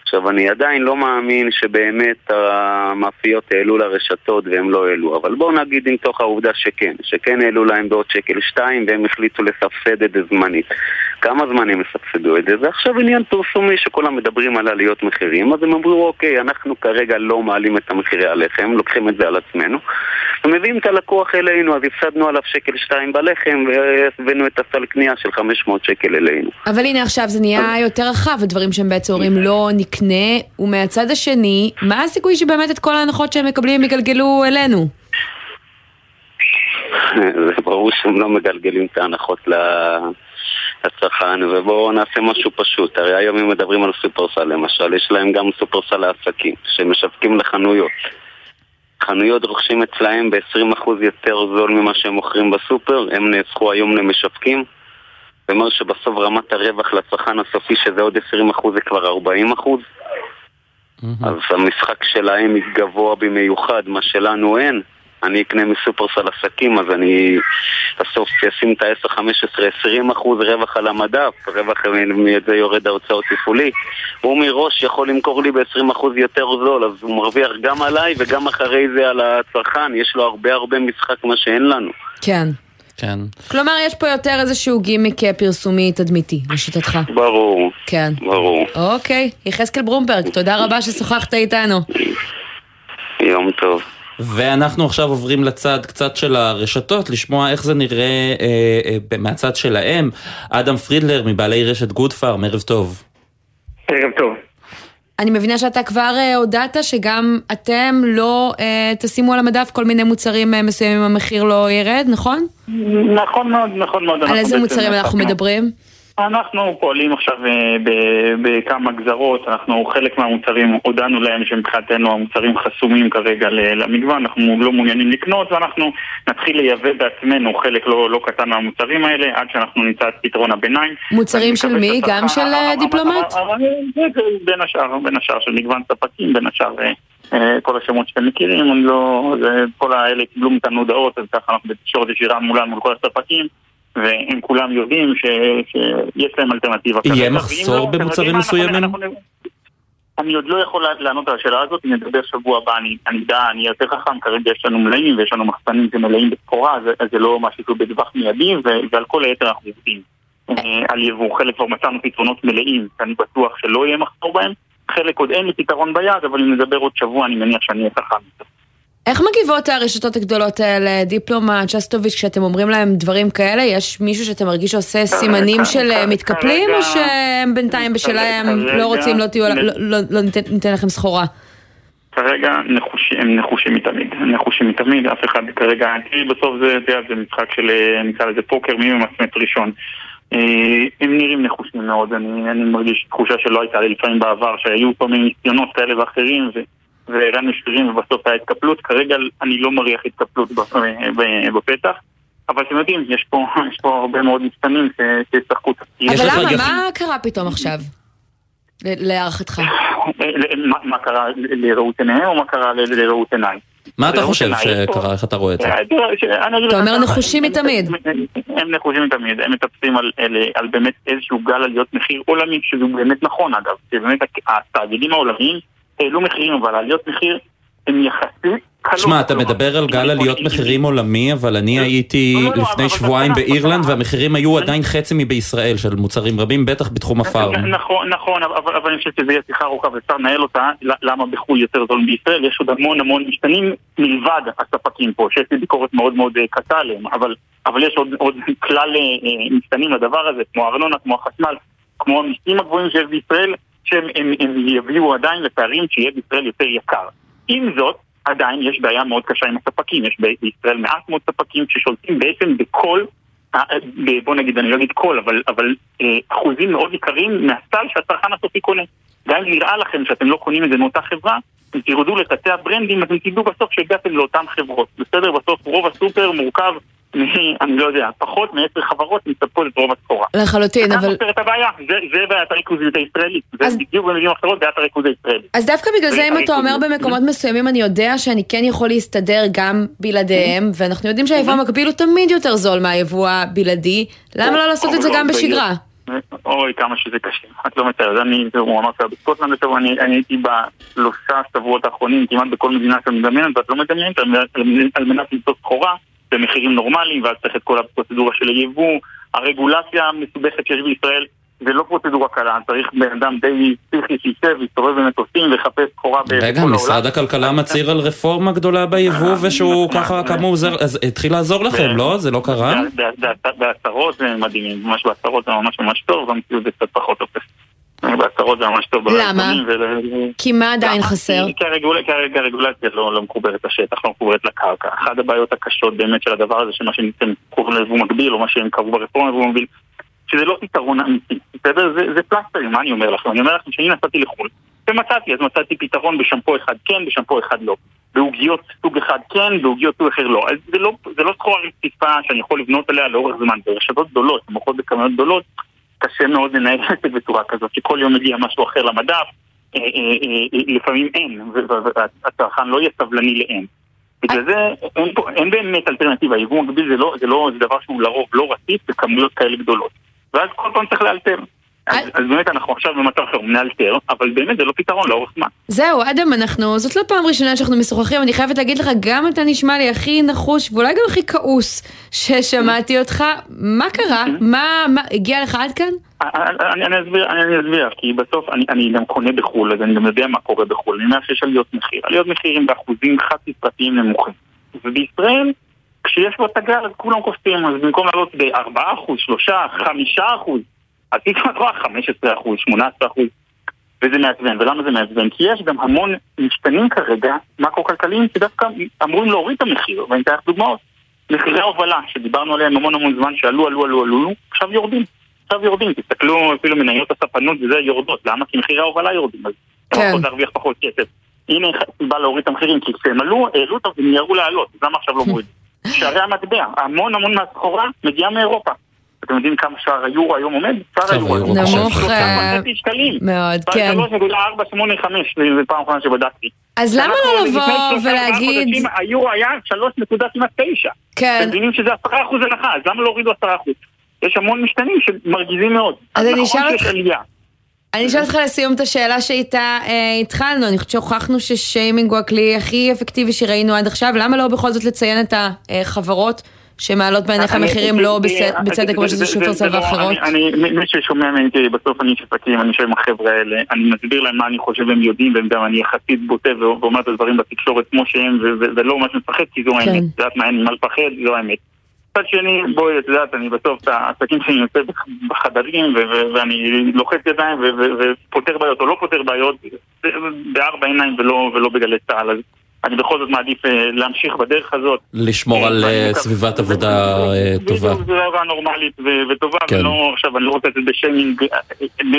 עכשיו אני עדיין לא מאמין שבאמת המאפיות העלו לרשתות והם לא העלו, אבל בואו נגיד עם תוך העובדה שכן, שכן העלו להם בעוד שקל שתיים והם החליטו לסבסד את זה זמנית. כמה זמן הם יסבסדו את זה? זה עכשיו עניין פרסומי שכולם מדברים על עליות מחירים, אז הם אמרו אוקיי, אנחנו כרגע לא מעלים את המחירי הלחם, לוקחים את זה על עצמנו, ומביאים את הלקוח אלינו, אז הפסדנו עליו שקל שתיים בלחם והבאנו את הסל קנייה של 500 שקל אלינו. אבל הנה עכשיו זה נהיה יותר רחב, הדברים שהם בעצם אומרים לא נקנה, ומהצד השני, מה הסיכוי שבאמת את כל ההנחות שהם מקבלים הם יגלגלו אלינו? זה ברור שהם לא מגלגלים את ההנחות לצרכן, ובואו נעשה משהו פשוט. הרי היום אם מדברים על סופרסל למשל, יש להם גם סופרסל לעסקים, שמשווקים לחנויות. חנויות רוכשים אצלהם ב-20% יותר זול ממה שהם מוכרים בסופר, הם נהפכו היום למשווקים. זה אומר שבסוף רמת הרווח לצרכן הסופי, שזה עוד 20% זה כבר 40%. אז המשחק שלהם גבוה במיוחד, מה שלנו אין. אני אקנה מסופרסל עסקים, אז אני בסוף אשים את ה-10, 15, 20 אחוז רווח על המדף, רווח מזה יורד ההוצאות תפעולי. הוא מראש יכול למכור לי ב-20 אחוז יותר זול, אז הוא מרוויח גם עליי וגם אחרי זה על הצרכן. יש לו הרבה הרבה משחק מה שאין לנו. כן. כן. כלומר, יש פה יותר איזשהו גימיק אה, פרסומי תדמיתי, לשיטתך. ברור, כן. ברומברג. אוקיי, יחזקאל ברומברג, תודה רבה ששוחחת איתנו. יום טוב. ואנחנו עכשיו עוברים לצד קצת של הרשתות, לשמוע איך זה נראה אה, אה, מהצד שלהם. אדם פרידלר מבעלי רשת גוד פארם, ערב טוב. ערב טוב. אני מבינה שאתה כבר אה, הודעת שגם אתם לא אה, תשימו על המדף כל מיני מוצרים אה, מסוימים המחיר לא ירד, נכון? נכון מאוד, נכון מאוד. על איזה מוצרים אנחנו הפקנו. מדברים? אנחנו פועלים עכשיו אה, בכמה גזרות, אנחנו חלק מהמוצרים, הודענו להם שמבחינתנו המוצרים חסומים כרגע למגוון, אנחנו לא מעוניינים לקנות ואנחנו נתחיל לייבא בעצמנו חלק לא, לא קטן מהמוצרים האלה עד שאנחנו נמצא את פתרון הביניים. מוצרים של מי? גם של, אה, דיפלומט? זה בין השאר, בין השאר של מגוון ספקים, בין השאר אה, אה, כל השמות שאתם מכירים, אני לא, כל האלה קיבלו מאיתנו הודעות, אז ככה אנחנו בתקשורת ישירה מולם מול כל הספקים. והם כולם יודעים ש, שיש להם אלטרנטיבה יהיה כרגע, ואם מחסור לא, במוצרים מסוימים? אני עוד לא יכול לענות על השאלה הזאת, אם נדבר שבוע הבא, אני אני אדע, אני יותר חכם, כרגע יש לנו מלאים ויש לנו מחסנים שמלאים בסחורה, אז זה לא משהו שהוא בטווח מיידי, ועל כל היתר אנחנו עובדים. אה, על יבוא, חלק כבר מצאנו פתרונות מלאים, שאני בטוח שלא יהיה מחסור בהם, חלק עוד אין לי פתרון ביד, אבל אם נדבר עוד שבוע, אני מניח שאני אהיה חכם. איך מגיבות הרשתות הגדולות האלה, דיפלומט, שסטוביץ', כשאתם אומרים להם דברים כאלה? יש מישהו שאתה מרגיש שעושה סימנים של אה, מתקפלים, או שהם בינתיים בשלהם לא רוצים, לא תהיו, לא- לא- לא ניתן- לכם סחורה? כרגע הם נחושים מתמיד, הם נחושים מתמיד, אף אחד כרגע, תראי בסוף זה, אתה יודע, זה משחק של, אה, נקרא לזה פוקר, מי ממצמץ ראשון. אה, הם נראים נחושים מאוד, אני, אני מרגיש תחושה שלא הייתה לי לפעמים בעבר, שהיו כל מיני ניסיונות כאלה ואחרים, ו, והראינו שירים ובסוף היה התקפלות, כרגע אני לא מריח התקפלות ב- ב- בפתח. אבל אתם יודעים, יש פה, יש פה הרבה מאוד מסתנים ש- שישחקו תפקיד. יש אבל למה? יח- מה קרה פתאום עכשיו? ל- להערכתך. מה, מה קרה לראות עיניהם או מה קרה לראות עיניי? מה אתה חושב שקרה? איך אתה רואה את זה? אה, אתה אומר נחושים הם- מתמיד. הם- נחושים מתמיד, הם מטפסים על, על, על באמת איזשהו גל עליות מחיר עולמי, שזה באמת נכון אגב, שבאמת התאגידים העולמיים העלו מחירים, אבל עליות מחיר הן יחסית קלות. שמע, אתה מדבר על גל עליות מחירים עולמי, אבל אני הייתי לא, לא, לא, לפני שבועיים באירלנד. והמחירים היו עדיין חצי מבישראל של מוצרים רבים, בטח בתחום הפארם. נכון, נכון, אבל, אני חושב שזה יהיה שיחה ארוכה ואפשר לנהל אותה, למה בחו"ל יותר זול בישראל, יש עוד המון המון משתנים מלבד הספקים פה, שיש לי ביקורת מאוד מאוד אה, קשה עליהם, אבל, יש עוד, כלל אה, אה, משתנים לדבר הזה, כמו הארנונה, כמו החשמל, כמו המיסים הגבוהים שיש בישראל, שהם הם, הם יביאו עדיין לפערים שיהיה בישראל יותר יקר. עם זאת, עדיין יש בעיה מאוד קשה עם הספקים, יש בישראל מעט מאוד ספקים ששולטים בעצם בכל בוא נגיד, אני לא אגיד כל, אבל, אבל אה, אחוזים מאוד יקרים מהסל שהצרכן הסופי קונה. גם אם נראה לכם שאתם לא קונים את זה מאותה חברה, אם תרדו לתתי הברנדים, אתם תדעו בסוף שהגעתם לאותן חברות. בסדר? בסוף רוב הסופר מורכב. אני לא יודע, פחות מעשר חברות מספקות את רוב הסחורה. לחלוטין, כאן אבל... נוצר את הבעיה, זה, בעיית הריכוזיות הישראלית. זה בדיוק במילים אחרות בעיית הריכוז הישראלית. אז דווקא בגלל זה אם אתה אומר. במקומות מסוימים אני יודע שאני כן יכול להסתדר גם בלעדיהם ואנחנו יודעים שהיבוא המקביל הוא תמיד יותר זול מהיבוא הבלעדי למה לא לעשות את זה גם בשגרה? אוי, כמה שזה קשה. את לא מתארת. אני, הוא אמר שהיה בסקוטלנד השבוע, אני הייתי בשלושה שבועות האחרונים כמעט בכל מדינה שאת מדמיינת, ואת לא מדמיינת על מנת למצוא סחורה במחירים נורמליים, ואז צריך את כל הפרוצדורה של היבוא, הרגולציה המסובכת שיש בישראל. זה לא פרוצדורה קלה, צריך בן אדם די פסיכי שישב, יסתובב במטוסים ויחפש סחורה בכל רגע, העולם. משרד הכלכלה מצהיר על רפורמה גדולה ביבוא ושהוא ככה כמה הוא עוזר, התחיל לעזור לכם, לא? זה לא קרה? בעשרות זה מדהים, ממש בעשרות זה ממש ממש טוב, במציאות זה קצת פחות טוב. בעשרות זה ממש טוב. למה? ול- כי מה עדיין? חסר? כי הרגולציה לא, לא מחוברת לשטח, לא מחוברת לקרקע. אחת הבעיות הקשות באמת של הדבר הזה, שמה שהם קוראים ליבוא מקביל, או מה שהם קראו ברפורמה ליבוא מקביל, שזה לא פתרון אמיתי, בסדר? זה, פלסטרים, מה אני אומר לכם? אני אומר לכם שאני נסעתי לחו"ל, ומצאתי, אז מצאתי פתרון בשמפו אחד כן, בשמפו אחד לא. בעוגיות סוג אחד כן, בעוגיות סוג אחר לא. אז זה לא, לא סחורה רציפה שאני יכול לבנות עליה לאורך זמן. ברשתות גדולות, שמוכרות בכמויות גדולות, קשה מאוד לנהל עסק בצורה כזאת, שכל יום מגיע משהו אחר למדף, אה, אה, אה, לפעמים אין, והצרכן לא יהיה סבלני לאין. בגלל זה אין, באמת אלטרנטיבה, יבוא מקביל זה לא, זה לא, זה דבר שהוא לרוב לא רציף בכמויות כאלה גדולות. ואז כל פעם צריך לאלתר. אז, אה. אז באמת אנחנו עכשיו במצב חירום נאלתר, אבל באמת זה לא פתרון לאורך זמן. זהו, אדם, אנחנו, זאת לא פעם ראשונה שאנחנו משוחחים, אני חייבת להגיד לך, גם אתה נשמע לי הכי נחוש, ואולי גם הכי כעוס ששמעתי אותך. מה קרה? מה, מה, הגיע לך עד כאן? אני, אני, אסביר, אני, אני אסביר, כי בסוף אני, אני גם קונה בחו"ל, אז אני גם יודע מה קורה בחו"ל. אני אומר שיש עליות מחיר. עליות מחירים באחוזים חד ספרתיים נמוכים. ובישראל, כשיש בו את הגל, אז כולם קופצים, אז במקום לעלות ב-4%, 3%, 5%, אז פתאום את רואה 15%, 18%. וזה מעצבן. ולמה זה מעצבן? כי יש גם המון משתנים כרגע, מקרו-כלכליים, שדווקא אמורים להוריד את המחיר, ואני אתן לך דוגמאות. מחירי ההובלה, שדיברנו עליהם המון המון זמן, שעלו, עלו, עלו, עלו, עכשיו יורדים. עכשיו יורדים, תסתכלו אפילו מניות הספנות וזה יורדות, למה? כי מחירי ההובלה יורדים, אז כן. הולכות להרוויח פחות כסף. הנה סיבה להוריד את המחירים, כי כשהם עלו, העלו אותם ומיהרו לעלות, אז למה עכשיו לא מוריד? שערי המטבע, המון המון מהסחורה מגיעה מאירופה. אתם יודעים כמה שער היורו היום עומד? שער היורו היורו, היום עומד נמוך, אה. מאוד, כן. 3.485, זה פעם אחרונה שבדקתי. אז למה לא לבוא ולהגיד, היורו היה 3.9. כן, מבינים שזה 10% הנחה, אז למה לא הורידו 10%? יש המון משתנים שמרגיזים מאוד. אז אני נכון אשאל אותך-. אני אשאל אותך לסיום את השאלה שאיתה אה, התחלנו, אני חושבת שהוכחנו ששיימינג הוא הכלי הכי אפקטיבי שראינו עד עכשיו, למה לא בכל זאת לציין את החברות שמעלות בעיניך מחירים לא בצדק כמו שזה זה- זה- שופרסל לא- ואחרות? מי ששומע ממני, בסוף אני איש עסקים, אני יושב עם החבר'ה האלה, אני מסביר להם מה אני חושב והם יודעים, והם גם אני יחסית בוטה ואומר את הדברים בתקשורת כמו שהם, ולא ממש מפחד, כי זו כן. האמת. את יודעת מה, אין מה לפחד, זו האמת. מצד שני, בואי, את יודעת, אני בסוף, את העסקים עושה בח- בחדרים, ואני לוחץ ידיים ופותר בעיות או לא פותר בעיות, בארבע עיניים ולא בגלי צה"ל. אז אני בכל זאת מעדיף אה, להמשיך בדרך הזאת. לשמור על אה, סביבת עבודה אה, טובה. זו עבודה נורמלית וטובה, כן. ולא עכשיו, אני לא רוצה לצאת בשיימינג אה,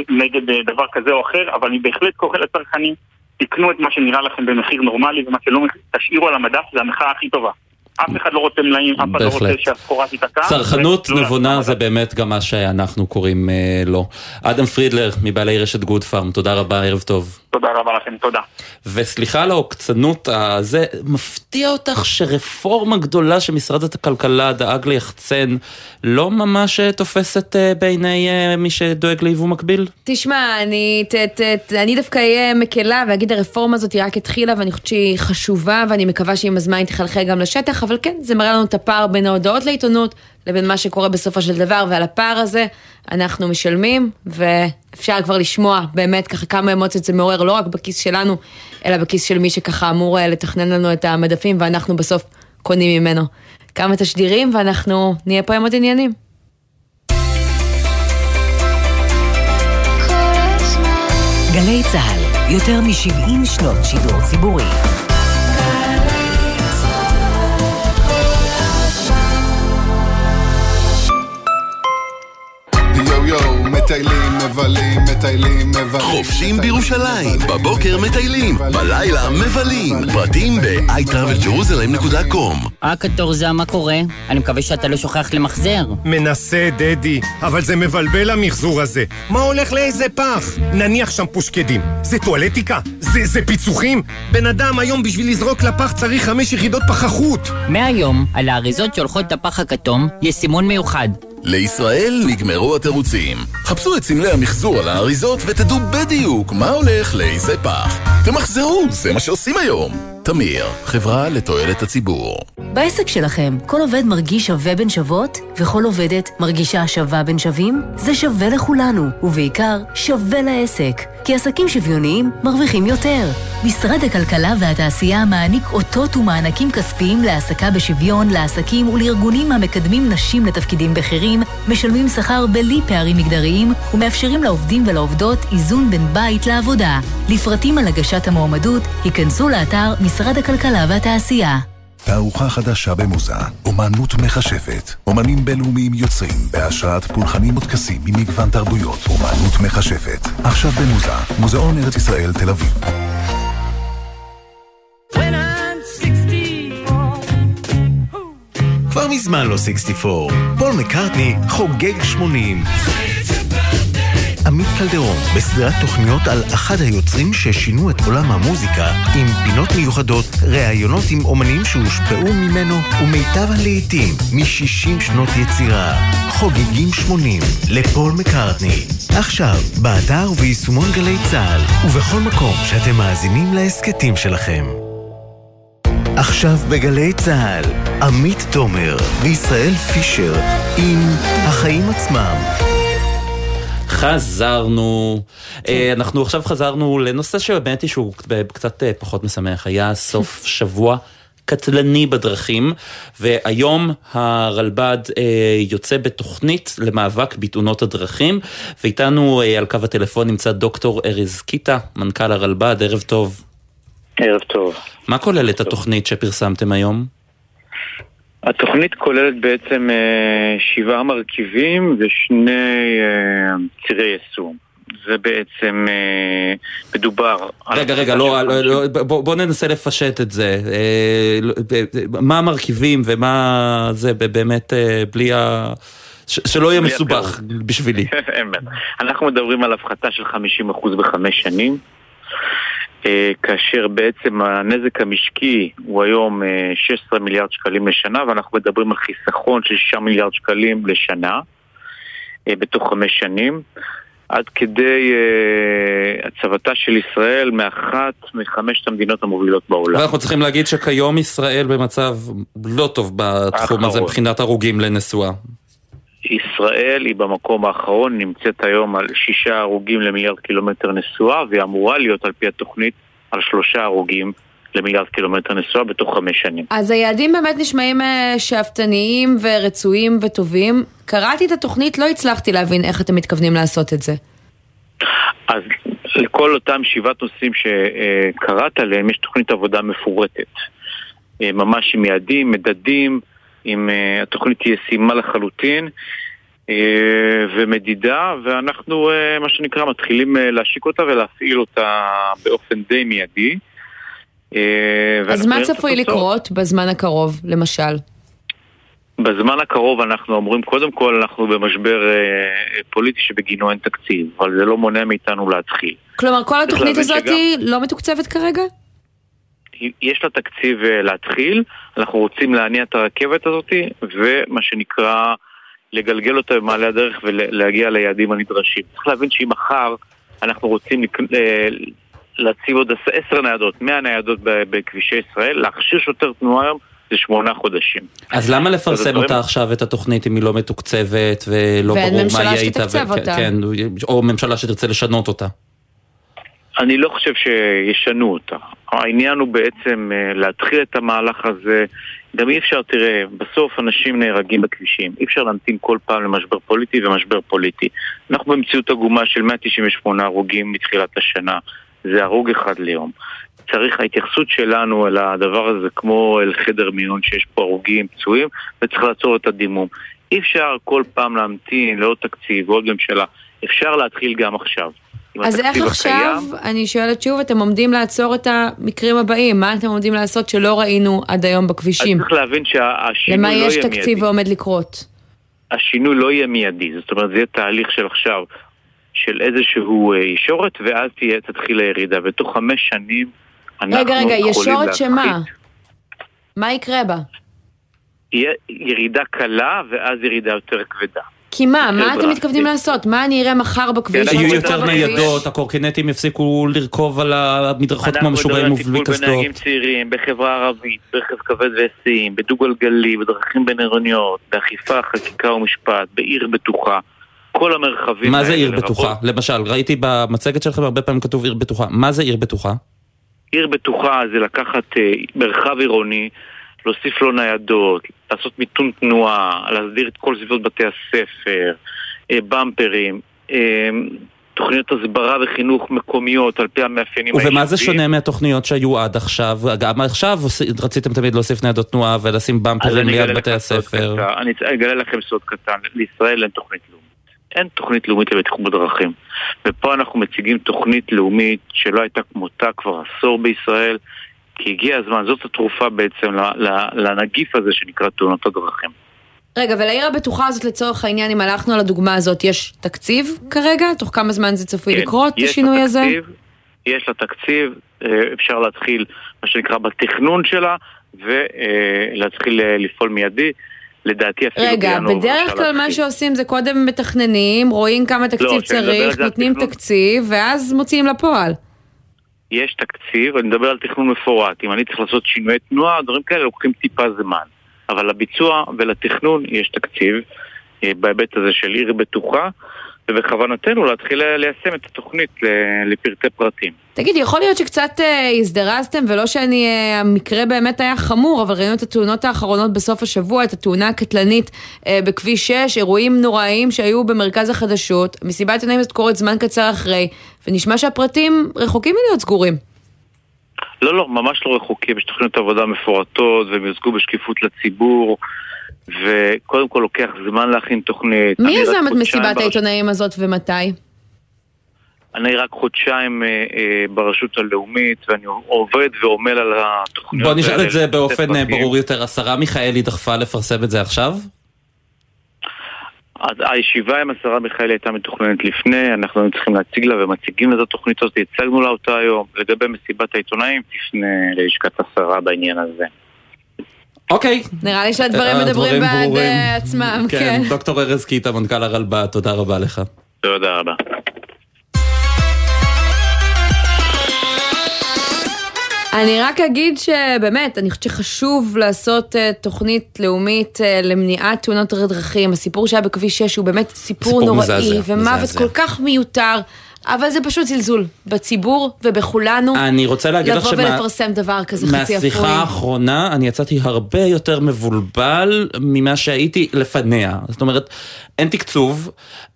נגד אה, דבר כזה או אחר, אבל אני בהחלט קורא לצרכנים, תקנו את מה שנראה לכם במחיר נורמלי, ומה שלא, תשאירו על המדף, זה המחאה הכי טובה. אף אחד לא רוצה מלאים, אף אחד לא רוצה. שהסחורה תיתקע. צרכנות נבונה זה באמת גם מה שאנחנו קוראים אה, לו. אדם פרידלר, מבעלי רשת גוד פארם, תודה רבה, ערב טוב. תודה רבה לכם, תודה. וסליחה על העוקצנות הזה, מפתיע אותך שרפורמה גדולה שמשרד הכלכלה דאג ליחצן לא ממש אה, תופסת אה, בעיני אה, מי שדואג ליבוא מקביל? תשמע, אני, ת, ת, ת, אני דווקא אהיה מקלה ואגיד הרפורמה הזאת היא רק התחילה ואני חושבת שהיא חשובה ואני מקווה שעם הזמן היא תחלחל גם לשטח, אבל כן, זה מראה לנו את הפער בין ההודעות לעיתונות לבין מה שקורה בסופו של דבר, ועל הפער הזה אנחנו משלמים, ואפשר כבר לשמוע באמת ככה כמה אמוציות זה מעורר, לא רק בכיס שלנו, אלא בכיס של מי שככה אמור אה, לתכנן לנו את המדפים, ואנחנו בסוף קונים ממנו. כמה תשדירים ואנחנו נהיה פה עם עוד עניינים. גלי צה"ל, יותר מ-70 שנות שידור ציבורי. מבלים, מטיילים, מבלים. חופשים בירושלים, בבוקר מטיילים, בלילה מבלים. פרטים ב-iTravelJerusalem.com אה, קטורזה, מה קורה? אני מקווה שאתה לא שוכח למחזר. מנסה, דדי, אבל זה מבלבל המחזור הזה. מה הולך לאיזה פח? נניח שם פושקדים. זה טואלטיקה? זה, זה פיצוחים? בן אדם היום בשביל לזרוק לפח צריך חמש יחידות פחחות. מהיום, על האריזות שהולכות לפח הכתום, יש סימון מיוחד. לישראל נגמרו התירוצים. חפשו את סמלי המחזור על האריזות ותדעו בדיוק מה הולך לאיזה פח. תמחזרו, זה מה שעושים היום. תמיר, חברה לתועלת הציבור. בעסק שלכם, כל עובד מרגיש שווה בין שוות, וכל עובדת מרגישה שווה בין שווים? זה שווה לכולנו, ובעיקר, שווה לעסק. כי עסקים שוויוניים מרוויחים יותר. משרד הכלכלה והתעשייה מעניק אותות ומענקים כספיים להעסקה בשוויון לעסקים ולארגונים המקדמים נשים לתפקידים בכירים, משלמים שכר בלי פערים מגדריים, ומאפשרים לעובדים ולעובדות איזון בין בית לעבודה. לפרטים על הגשת המועמדות, היכנסו לאתר משרד הכלכלה והתעשייה. תערוכה חדשה במוזה, אומנות מכשפת. אומנים בינלאומיים יוצרים בהשראת פולחנים וטקסים ממגוון תרבויות. אומנות מכשפת. עכשיו במוזה, מוזיאון ארץ ישראל תל אביב. כבר מזמן לא 64. פול מקארטני חוגג 80. עמית קלדרון, בסדרת תוכניות על אחד היוצרים ששינו את עולם המוזיקה, עם פינות מיוחדות, ראיונות עם אומנים שהושפעו ממנו, ומיטב הלעיתים מ-60 שנות יצירה. חוגגים 80 לפול מקארטני. עכשיו, באתר וביישומון גלי צה"ל, ובכל מקום שאתם מאזינים להסכתים שלכם. עכשיו בגלי צה"ל, עמית תומר וישראל פישר עם החיים עצמם. חזרנו. אה, אנחנו עכשיו חזרנו לנושא שבאמת היא שהוא קצת אה, פחות משמח. היה סוף שבוע קטלני בדרכים, והיום הרלב"ד אה, יוצא בתוכנית למאבק בתאונות הדרכים, ואיתנו אה, על קו הטלפון נמצא דוקטור ארז קיטה, מנכ"ל הרלב"ד, ערב טוב. ערב טוב. מה כוללת התוכנית שפרסמתם היום? התוכנית כוללת בעצם אה, שבעה מרכיבים ושני אה, צירי יישום. זה בעצם אה, מדובר. רגע, רגע, לא, לא, לא, בוא, בוא ננסה לפשט את זה. לא, מה המרכיבים ומה זה באמת בלי ה... ש- שלא יהיה מסובך בשבילי. אנחנו מדברים על הפחתה של 50% בחמש שנים, כאשר בעצם הנזק המשקי הוא היום אה, 16 מיליארד שקלים לשנה, ואנחנו מדברים על חיסכון של 6 מיליארד שקלים לשנה, אה, בתוך חמש שנים. עד כדי אה, הצבתה של ישראל מאחת מחמשת המדינות המובילות בעולם. ואנחנו צריכים להגיד שכיום ישראל במצב לא טוב בתחום הזה. מבחינת הרוגים לנשואה. ישראל היא במקום האחרון, נמצאת היום על שישה הרוגים למיליארד קילומטר נסועה, והיא אמורה להיות על פי התוכנית על שלושה הרוגים למיליארד קילומטר נסועה בתוך חמש שנים. אז היעדים באמת נשמעים אה, שאפתניים ורצויים וטובים. קראתי את התוכנית, לא הצלחתי להבין איך אתם מתכוונים לעשות את זה. אז לכל אותם שבעת נושאים שקראת עליהם, יש תוכנית עבודה מפורטת. אה, ממש עם יעדים, מדדים, עם אה, התוכנית תהיה ישימה לחלוטין. אה, ומדידה, ואנחנו, אה, מה שנקרא, מתחילים להשיק אותה ולהפעיל אותה באופן די מיידי. אז מה צפוי. לקרות בזמן הקרוב, למשל? בזמן הקרוב אנחנו אומרים, קודם כל אנחנו במשבר אה, פוליטי שבגינו אין תקציב, אבל זה לא מונע מאיתנו להתחיל. כלומר, כל התוכנית הזאת שגם- לא מתוקצבת כרגע? יש לה תקציב אה, להתחיל, אנחנו רוצים להניע את הרכבת הזאת, ומה שנקרא, לגלגל אותה במעלה הדרך ולהגיע ליעדים הנדרשים. צריך להבין שאם מחר אנחנו רוצים לק- אה, להציב עוד עש- עשר ניידות, מאה ניידות ב- בכבישי ישראל, להכשיר שוטר תנועה היום זה שמונה חודשים. אז למה לפרסם אותה עכשיו, את התוכנית, אם היא לא מתוקצבת ולא ואין ברור מה ממשלה יהיה איתה? שתתקצב ו- אותה. כן, או ממשלה שתרצה לשנות אותה. אני לא חושב שישנו אותה. העניין הוא בעצם אה, להתחיל את המהלך הזה. גם אי אפשר, תראה, בסוף אנשים נהרגים בכבישים. אי אפשר להמתין כל פעם למשבר פוליטי ומשבר פוליטי. אנחנו במציאות עגומה של 198 הרוגים מתחילת השנה. זה הרוג אחד ליום. צריך, ההתייחסות שלנו אל הדבר הזה כמו אל חדר מיון שיש פה הרוגים, פצועים, וצריך לעצור את הדימום. אי אפשר כל פעם להמתין לעוד תקציב ועוד ממשלה. אפשר להתחיל גם עכשיו. אז איך עכשיו, הקיים. אני שואלת שוב, אתם עומדים לעצור את המקרים הבאים? מה אתם עומדים לעשות שלא ראינו עד היום בכבישים? אז צריך להבין שהשינוי למה לא יהיה יש מיידי. תקציב ועומד לקרות? השינוי לא יהיה מיידי, זאת אומרת זה יהיה תהליך של עכשיו, של איזשהו אה, ישורת, ואז תהיה, תתחיל הירידה. בתוך חמש שנים אנחנו רגע, רגע, ישורת. שמה? מה יקרה בה? יהיה ירידה קלה ואז ירידה יותר כבדה. כי מה, מה חבר'ה, אתם מתכוונים לעשות? מה אני אראה מחר בכביש? יהיו אני יותר? ניידות, הקורקינטים יפסיקו לרכוב על המדרכות כמו אנחנו משוגעים מדברים ובלי על טיפול בנהגים קסדות. צעירים, בחברה ערבית, ברכב כבד והיסעים, בדו-גלגלי, בדרכים בין-עירוניות, באכיפה, חקיקה ומשפט, בעיר בטוחה. כל המרחבים מה זה עיר בטוחה? למשל, ראיתי במצגת שלכם הרבה פעמים כתוב עיר בטוחה. מה זה עיר בטוחה? עיר בטוחה זה לקחת אה, מרחב עירוני, להוסיף לו ניידות, לעשות מיתון תנועה, להסדיר את כל סביבות בתי הספר, אה, במפרים, אה, תוכניות הסברה וחינוך מקומיות על פי המאפיינים ובמה זה. שונה מהתוכניות שהיו עד עכשיו? גם עכשיו רציתם תמיד להוסיף ניידות תנועה ולשים במפרים ליד בתי הספר. קטן. אני אגלה לכם סוד קטן, לישראל אין תוכנית לאומית. אין תוכנית לאומית לבטיחות בדרכים. ופה אנחנו מציגים תוכנית לאומית שלא הייתה כמותה כבר עשור בישראל, כי הגיע הזמן, זאת התרופה בעצם לנגיף הזה שנקרא תאונות הדרכים. רגע, ולעיר הבטוחה הזאת לצורך העניין, אם הלכנו על הדוגמה הזאת, יש תקציב כרגע? תוך כמה זמן זה צפוי כן, לקרות, השינוי הזה? תקציב, יש לה תקציב, אה, אפשר להתחיל, מה שנקרא, בתכנון שלה, ולהתחיל אה, לפעול מיידי. לדעתי אפילו רגע, בינואר בדרך כלל מה. שעושים זה קודם מתכננים, רואים כמה תקציב כשאני מדבר על צריך, נותנים תכנון- תקציב, ואז מוציאים לפועל. יש תקציב, אני מדבר על תכנון מפורט. אם אני צריך לעשות שינויי תנועה, דברים כאלה לוקחים טיפה זמן. אבל לביצוע ולתכנון יש תקציב אה, בהיבט הזה של עיר בטוחה, ובכוונתנו להתחיל ליישם את התוכנית לפרטי פרטים. תגיד, יכול להיות שקצת אה, הזדרזתם, ולא שאני, אה, המקרה באמת היה חמור, אבל ראינו את התאונות האחרונות בסוף השבוע, את התאונה הקטלנית אה, בכביש 6, אירועים נוראיים שהיו במרכז החדשות, מסיבת עיתונאים הזאת קורית זמן קצר אחרי, ונשמע שהפרטים רחוקים מלהיות סגורים. לא, לא, ממש לא רחוקים, יש תוכניות עבודה מפורטות, והם יוזגו בשקיפות לציבור. וקודם כל לוקח זמן להכין תוכנית. מי יזם את מסיבת העיתונאים הזאת ומתי? אני רק חודשיים אה, אה, ברשות הלאומית, ואני עובד ועמל על התוכניות בוא נשאל את זה באופן אה, ברור יותר. השרה מיכאלי דחפה לפרסם את זה עכשיו? אז הישיבה עם השרה מיכאלי הייתה מתוכננת לפני, אנחנו היינו צריכים להציג לה ומציגים לה את התוכנית הזאת, הצגנו לה אותה היום. לגבי מסיבת העיתונאים, תפנה ללשכת השרה בעניין הזה. אוקיי. נראה לי שהדברים מדברים בעד עצמם, כן. כן, דוקטור ארז קיטה, מנכ"ל הרלב"ד, תודה רבה לך. תודה רבה. אני רק אגיד שבאמת, אני חושבת שחשוב לעשות uh, תוכנית לאומית למניעת תאונות דרכים. הסיפור שהיה בכביש 6 הוא באמת סיפור, סיפור נוראי, מזעזע, ומוות מזעזע. כל כך מיותר. אבל זה פשוט זלזול בציבור ובכולנו. אני רוצה להגיד לך שמה... לבוא ולפרסם דבר כזה חצי אפוי. מהשיחה האחרונה אני יצאתי הרבה יותר מבולבל ממה שהייתי לפניה. זאת אומרת, אין תקצוב,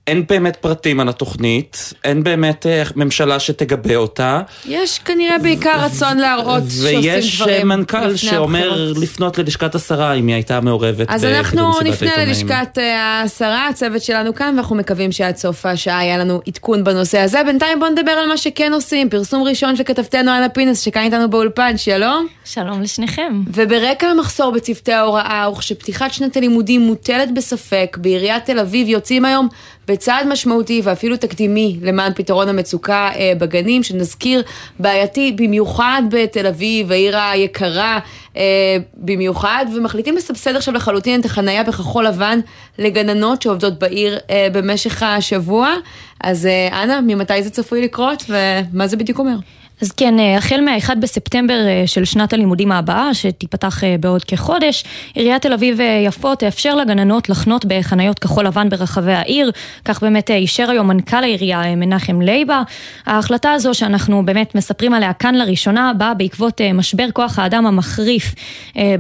אין באמת פרטים על התוכנית, אין באמת אה, ממשלה שתגבה אותה. יש כנראה בעיקר רצון להראות שעושים דברים ויש אה, מנכ"ל שאומר הבחירות. לפנות ללשכת השרה אם היא הייתה מעורבת אז אנחנו נפנה ללשכת אה, השרה, הצוות שלנו כאן, ואנחנו מקווים שעד סוף השעה היה לנו עדכון בנושא הזה. בינתיים בואו נדבר על מה שכן עושים. פרסום ראשון של כתבתנו אנה פינס, שכאן איתנו באולפן, שלום. שלום לשניכם. וברקע המחסור בצוותי ההוראה, וכשפתיחת שנת הלימודים מוטלת בספק, בעיריית תל אביב יוצאים היום בצעד משמעותי ואפילו תקדימי למען פתרון המצוקה אה, בגנים, שנזכיר בעייתי במיוחד בתל אביב, העיר היקרה אה, במיוחד, ומחליטים לסבסד עכשיו לחלוטין את החנייה בכחול לבן לגננות שעובדות בעיר אה, במשך השבוע. אז אנא, ממתי זה צפוי לקרות ומה זה בדיוק אומר? אז כן, אה, החל מה-1 בספטמבר אה, של שנת הלימודים הבאה, שתיפתח אה, בעוד כחודש, עיריית תל אביב-יפו תאפשר לגננות לחנות בחניות כחול לבן ברחבי העיר, כך באמת אישר היום מנכ"ל העירייה מנחם לייבה. ההחלטה הזו שאנחנו באמת מספרים עליה כאן לראשונה, באה בעקבות משבר כוח האדם המחריף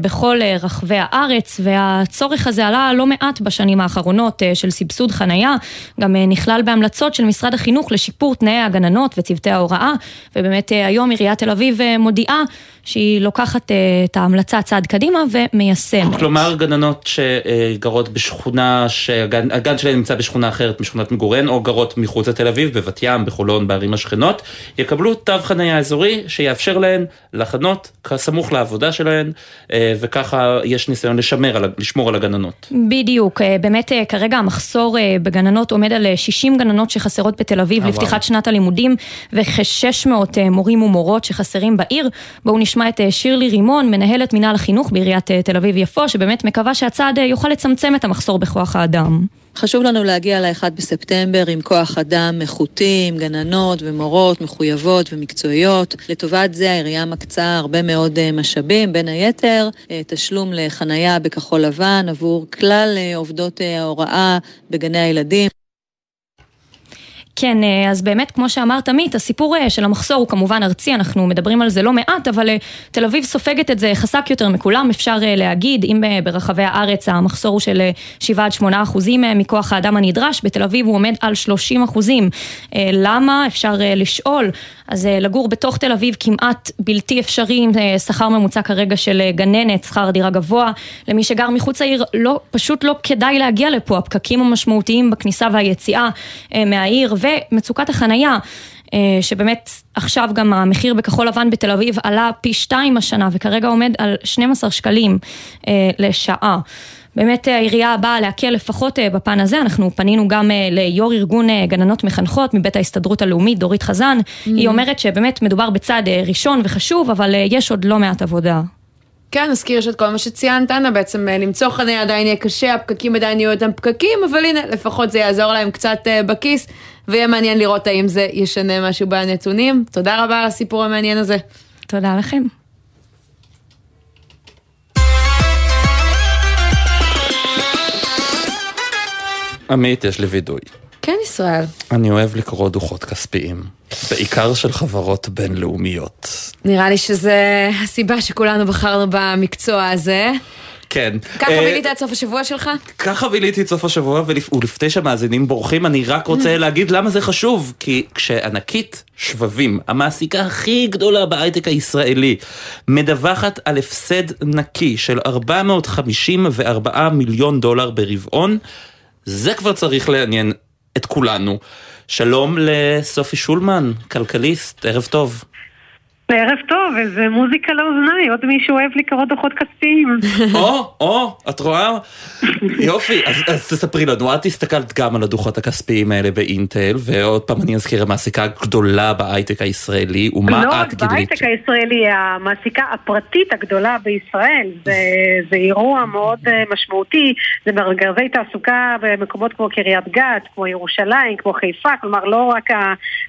בכל רחבי הארץ, והצורך הזה עלה לא מעט בשנים האחרונות של סבסוד חנייה, גם נכלל בהמלצות של משרד החינוך לשיפור תנאי הגננות וצוותי ההוראה, ובאמת באמת היום עיריית תל אביב אה, מודיעה שהיא לוקחת אה, את ההמלצה צעד קדימה ומיישמת. כלומר, גננות שגרות בשכונה, שהגן שלהן נמצא בשכונה אחרת משכונת מגוריהן, או גרות מחוץ לתל אביב, בבת ים, בחולון, בערים השכנות, יקבלו תו חניה אזורי שיאפשר להן לחנות סמוך לעבודה שלהן, אה, וככה יש ניסיון לשמר, לשמור על הגננות. בדיוק, באמת כרגע המחסור בגננות עומד על 60 גננות שחסרות בתל אביב לפתיחת שנת הלימודים, וכ-600 מורים ומורות שחסרים בעיר. בואו נשמע את אה, שירלי רימון, מנהלת מינהל החינוך בעיריית אה, תל אביב-יפו, שבאמת מקווה שהצעד אה, יוכל לצמצם את המחסור בכוח האדם. חשוב לנו להגיע ל-1 בספטמבר עם כוח אדם איכותי, עם גננות ומורות מחויבות ומקצועיות. לטובת זה העירייה מקצה הרבה מאוד משאבים, בין היתר תשלום לחנייה בכחול לבן עבור כלל עובדות ההוראה בגני הילדים. כן, אה, אז באמת, כמו שאמרת עמית, הסיפור אה, של המחסור הוא כמובן ארצי, אנחנו מדברים על זה לא מעט, אבל אה, תל אביב סופגת את זה חזק יותר מכולם, אפשר להגיד, אם ברחבי הארץ המחסור הוא של 7 עד 8 אחוזים מכוח האדם הנדרש, בתל אביב הוא עומד על 30 אחוזים. למה? אפשר לשאול. אז לגור בתוך תל אביב כמעט בלתי אפשרי עם שכר ממוצע כרגע של גננת, שכר דירה גבוה. למי שגר מחוץ לעיר, לא, פשוט לא כדאי להגיע לפה. הפקקים המשמעותיים בכניסה והיציאה מהעיר, ומצוקת החנייה. אה, שבאמת עכשיו גם המחיר בכחול לבן בתל אביב עלה פי שתיים השנה וכרגע עומד על 12 שקלים אה, לשעה. באמת העירייה באה להקל לפחות אה, בפן הזה, אנחנו פנינו גם ליו"ר ארגון גננות מחנכות מבית ההסתדרות הלאומית, דורית חזן, mm-hmm. היא אומרת שבאמת מדובר בצעד ראשון וחשוב, אבל יש עוד לא מעט עבודה. כן, נזכיר שאת כל מה שציינת, אנה, בעצם אה, למצוא חניה עדיין יהיה קשה, הפקקים עדיין יהיו אותם פקקים, אבל הנה, לפחות זה יעזור להם קצת אה, בכיס, ויהיה מעניין לראות האם זה ישנה משהו בנתונים. תודה רבה על הסיפור המעניין הזה. תודה לכם. עמית, יש לי וידוי. כן, ישראל. אני אוהב לקרוא דוחות כספיים, בעיקר של חברות בינלאומיות. נראה לי שזה הסיבה שכולנו בחרנו במקצוע הזה. כן. ככה אה, בילית את סוף השבוע שלך? ככה ביליתי את סוף השבוע, ולפ... ולפני שהמאזינים בורחים, אני רק רוצה להגיד למה זה חשוב. כי כשענקית שבבים, המעסיקה הכי גדולה בהייטק הישראלי, מדווחת על הפסד נקי של 454 מיליון דולר ברבעון, זה כבר צריך לעניין את כולנו. שלום לסופי שולמן, כלכליסט, ערב טוב. ערב טוב, איזה מוזיקה לאוזניי, עוד מישהו אוהב לקרוא דוחות כספיים. או, או, את רואה? יופי, אז, אז תספרי לנו, את הסתכלת גם על הדוחות הכספיים האלה באינטל, ועוד פעם אני אזכיר המעסיקה הגדולה בהייטק הישראלי, ומה לא את רק גילית? בהייטק הישראלי, המעסיקה הפרטית הגדולה בישראל, זה, זה אירוע מאוד אה, משמעותי, זה מרכזי תעסוקה במקומות כמו קריית גת, כמו ירושלים, כמו חיפה, כלומר לא רק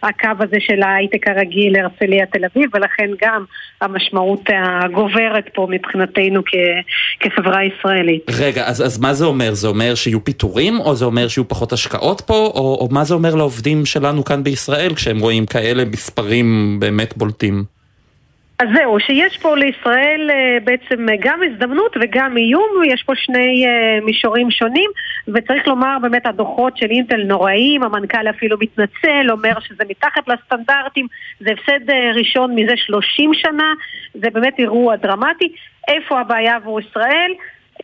הקו הזה של ההייטק הרגיל, הרצליה תל אביב, ולכן גם המשמעות הגוברת פה מבחינתנו כ- כחברה ישראלית. רגע, אז, אז מה זה אומר? זה אומר שיהיו פיטורים, או זה אומר שיהיו פחות השקעות פה, או, או מה זה אומר לעובדים שלנו כאן בישראל, כשהם רואים כאלה מספרים באמת בולטים? אז זהו, שיש פה לישראל אה, בעצם אה, גם הזדמנות וגם איום, יש פה שני אה, מישורים שונים, וצריך לומר באמת הדוחות של אינטל נוראים, המנכ"ל אפילו מתנצל, אומר שזה מתחת לסטנדרטים, זה הפסד ראשון מזה 30 שנה, זה באמת אירוע דרמטי. איפה הבעיה עבור ישראל?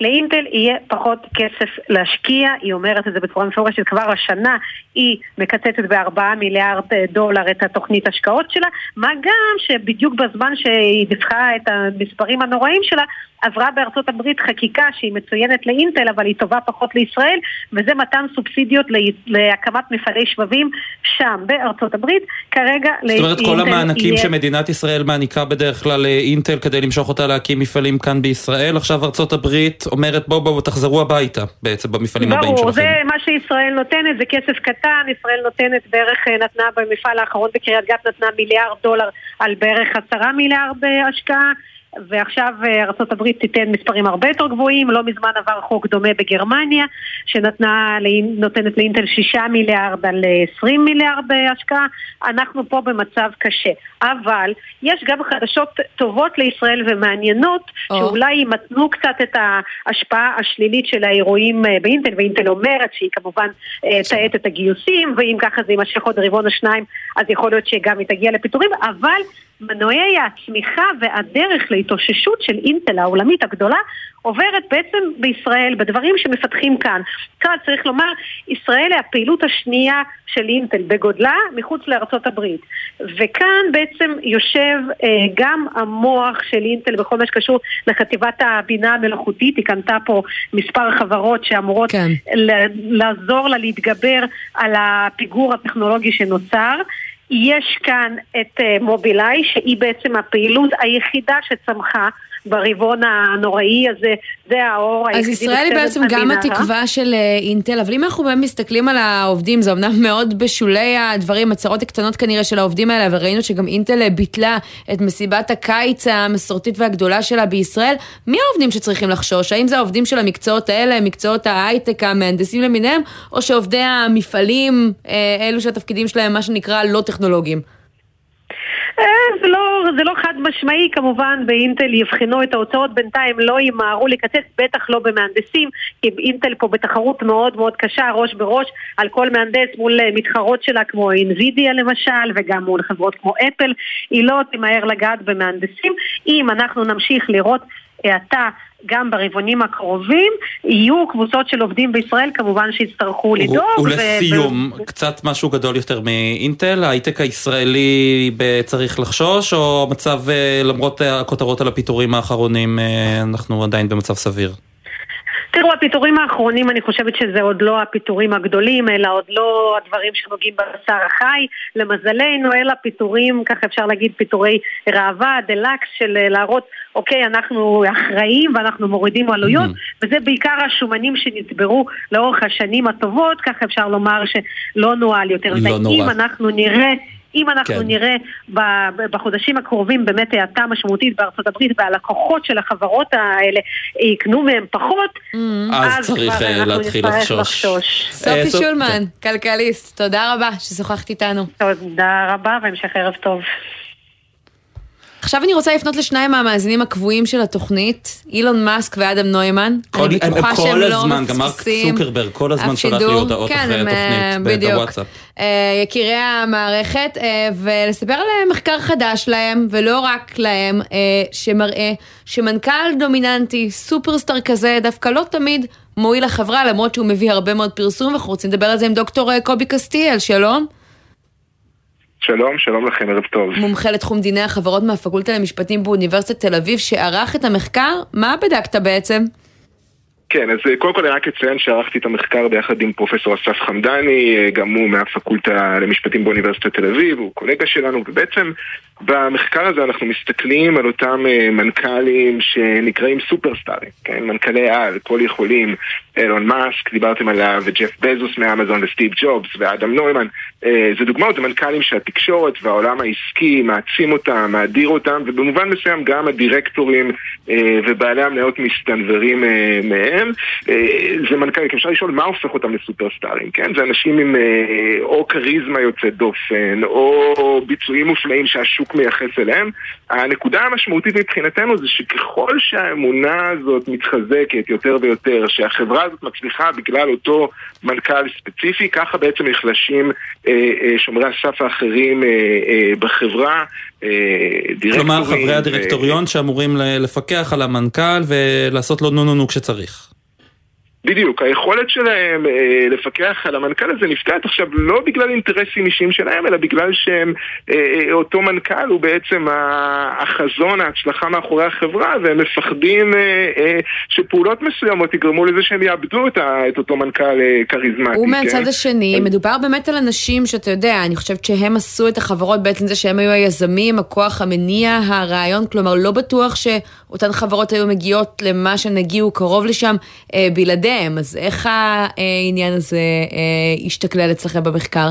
לאינטל יהיה פחות כסף להשקיע, היא אומרת את זה בצורה מפורשת כבר השנה, היא מקצצת בארבעה מיליארד אה, דולר את התוכנית השקעות שלה, מה גם שבדיוק בזמן שהיא דיווחה את המספרים הנוראים שלה, עברה בארצות הברית חקיקה שהיא מצוינת לאינטל, אבל היא טובה פחות לישראל, וזה מתן סובסידיות לה- להקמת מפעלי שבבים שם, בארצות הברית. כרגע זאת אומרת, כל לאינטל המענקים יהיה- שמדינת ישראל מעניקה בדרך כלל לאינטל כדי למשוך אותה להקים מפעלים כאן בישראל, עכשיו ארצות הברית אומרת בואו בואו תחזרו הביתה בעצם במפעלים הבאים ברור, שלכם. זה מה שישראל נותנת, זה כסף קטן, ישראל נותנת בערך, אה, נתנה במפעל האחרון בקריית גת, נתנה מיליארד דולר על בערך עשרה מיליארד אה, השקעה. ועכשיו אה, ארה"ב תיתן מספרים הרבה יותר גבוהים, לא מזמן עבר חוק דומה בגרמניה, שנתנה, לאינ- נותנת לאינטל שישה מיליארד על אה, 20 מיליארד אה, השקעה, אנחנו פה במצב קשה. אבל יש גם חדשות טובות לישראל ומעניינות, או. שאולי ימתנו קצת את ההשפעה השלילית של האירועים אה, באינטל, ואינטל אומרת שהיא כמובן אה, תאט את הגיוסים, ואם ככה זה יימשך עוד רבעון או שניים, אז יכול להיות שגם היא תגיע לפיטורים, אבל מנועי הצמיחה והדרך להתאוששות של אינטל העולמית הגדולה עוברת בעצם בישראל, בדברים שמפתחים כאן. כאן צריך לומר, ישראל היא הפעילות השנייה של אינטל בגודלה מחוץ לארצות הברית. וכאן בעצם יושב אה, גם המוח של אינטל בכל מה שקשור לחטיבת הבינה המלאכותית, היא קנתה פה מספר חברות שאמורות כן. לעזור לה להתגבר על הפיגור הטכנולוגי שנוצר. יש כאן את אה, מובילאיי, שהיא בעצם הפעילות היחידה שצמחה ברבעון הנוראי הזה, זה האור אז היחידי. ישראל היא בעצם גם. התקווה של אה, אינטל, אבל אם אנחנו באמת מסתכלים על העובדים, זה אמנם מאוד בשולי הדברים, הצהרות הקטנות כנראה של העובדים האלה, אבל ראינו שגם אינטל אה, ביטלה את מסיבת הקיץ המסורתית והגדולה שלה בישראל. מי העובדים שצריכים לחשוש? האם זה העובדים של המקצועות האלה, מקצועות ההייטק, המהנדסים למיניהם, או שעובדי המפעלים, אה, אלו שהתפקידים שלהם מה שנקרא לא טכנולוגיים? אה, זה לא, זה לא חד משמעי, כמובן באינטל יבחנו את ההוצאות, בינתיים לא ימהרו לקצץ, בטח לא במהנדסים, כי אינטל פה בתחרות מאוד מאוד קשה, ראש בראש, על כל מהנדס מול אה, מתחרות שלה כמו אינווידיה למשל, וגם מול חברות כמו אפל, היא לא תמהר לגעת במהנדסים. אם אנחנו נמשיך לראות האטה גם ברבעונים הקרובים, יהיו קבוצות של עובדים בישראל כמובן שיצטרכו לדאוג. ו- ולסיום, קצת משהו גדול יותר מאינטל, ההייטק הישראלי צריך לחשוש, או המצב, אה, למרות הכותרות על הפיטורים האחרונים, אה, אנחנו עדיין במצב סביר? תראו, הפיטורים האחרונים, אני חושבת שזה עוד לא הפיטורים הגדולים, אלא עוד לא הדברים שנוגעים בבשר החי, למזלנו, אלא פיטורים, ככה אפשר להגיד, פיטורי ראווה, דה לוקס, של אה, להראות, אוקיי, אנחנו אחראים ואנחנו מורידים עלויות, וזה בעיקר השומנים שנצברו לאורך השנים הטובות, ככה אפשר לומר שלא נועל יותר. לא נורא. אנחנו נראה... אם אנחנו כן. נראה בחודשים הקרובים באמת האטה משמעותית בארצות הברית והלקוחות של החברות האלה יקנו מהם פחות, אז צריך כבר אה, אנחנו להתחיל נצטרך לחשוש. לחשוש. אה, סופי סופ- שולמן, כלכליסט, תודה רבה ששוחחת איתנו. תודה רבה והמשך ערב טוב. עכשיו אני רוצה לפנות לשניים מהמאזינים הקבועים של התוכנית, אילון מאסק ואדם נוימן. כל- אני הם בטוחה כל שהם לא הזמן, גם מרק צוקרברג כל הזמן אף שולח לי. הודעות כן, אחרי הם, אה, התוכנית בדיוק. בוואטסאפ. אה, יקירי המערכת, אה, ולספר על מחקר חדש להם, ולא רק להם, אה, שמראה שמנכ"ל דומיננטי, סופרסטאר כזה, דווקא לא תמיד מועיל לחברה, למרות שהוא מביא הרבה מאוד פרסום, ואנחנו רוצים לדבר על זה עם דוקטור אה, קובי קסטיאל, שלום. שלום, שלום לכם, ערב טוב. מומחה לתחום דיני החברות מהפקולטה למשפטים באוניברסיטת תל אביב, שערך את המחקר, מה בדקת בעצם? כן, אז אה, קודם כל אני רק אציין שערכתי את המחקר ביחד עם פרופסור אסף חמדני, אה, גם הוא מהפקולטה למשפטים באוניברסיטת תל אביב, הוא קולגה שלנו, ובעצם במחקר הזה אנחנו מסתכלים על אותם אה, מנכ"לים שנקראים סופרסטארים, כן? מנכ"לי על, כל יכולים, אילון מאסק, דיברתם עליו, וג'ף בזוס מאמזון וסטיב ג'ובס ואדם נוימן, אה, זה דוגמאות, זה מנכ"לים שהתקשורת והעולם העסקי מעצים אותם, מאדיר אותם, ובמובן מסוים גם הדירקטורים אה, ובעלי המניות מסתנוורים אה, מהם. זה מנכ"לים, אפשר לשאול מה הופך אותם לסופרסטארים, כן? זה אנשים עם או כריזמה יוצאת דופן, או ביצועים מופלאים שהשוק מייחס אליהם. הנקודה המשמעותית מבחינתנו זה שככל שהאמונה הזאת מתחזקת יותר ויותר, שהחברה הזאת מצליחה בגלל אותו מנכ"ל ספציפי, ככה בעצם נחלשים אה, אה, שומרי הסף האחרים אה, אה, בחברה, אה, דירקטורים. כלומר, חברי ו- הדירקטוריון שאמורים לפקח על המנכ"ל ולעשות לו נו נו נו כשצריך. בדיוק, היכולת שלהם אה, לפקח על המנכ"ל הזה נפגעת עכשיו לא בגלל אינטרסים אישיים שלהם, אלא בגלל שהם, אה, אה, אותו מנכ"ל הוא בעצם החזון, ההצלחה מאחורי החברה, והם מפחדים אה, אה, שפעולות מסוימות יגרמו לזה שהם יאבדו את, את אותו מנכ"ל אה, כריזמטי. ומהצד כן? השני, מדובר באמת על אנשים שאתה יודע, אני חושבת שהם עשו את החברות בעצם זה שהם היו היזמים, הכוח המניע, הרעיון, כלומר לא בטוח שאותן חברות היו מגיעות למה שהן הגיעו קרוב לשם אה, בלעדיהם, אז איך העניין הזה אה, השתכלל אצלכם במחקר?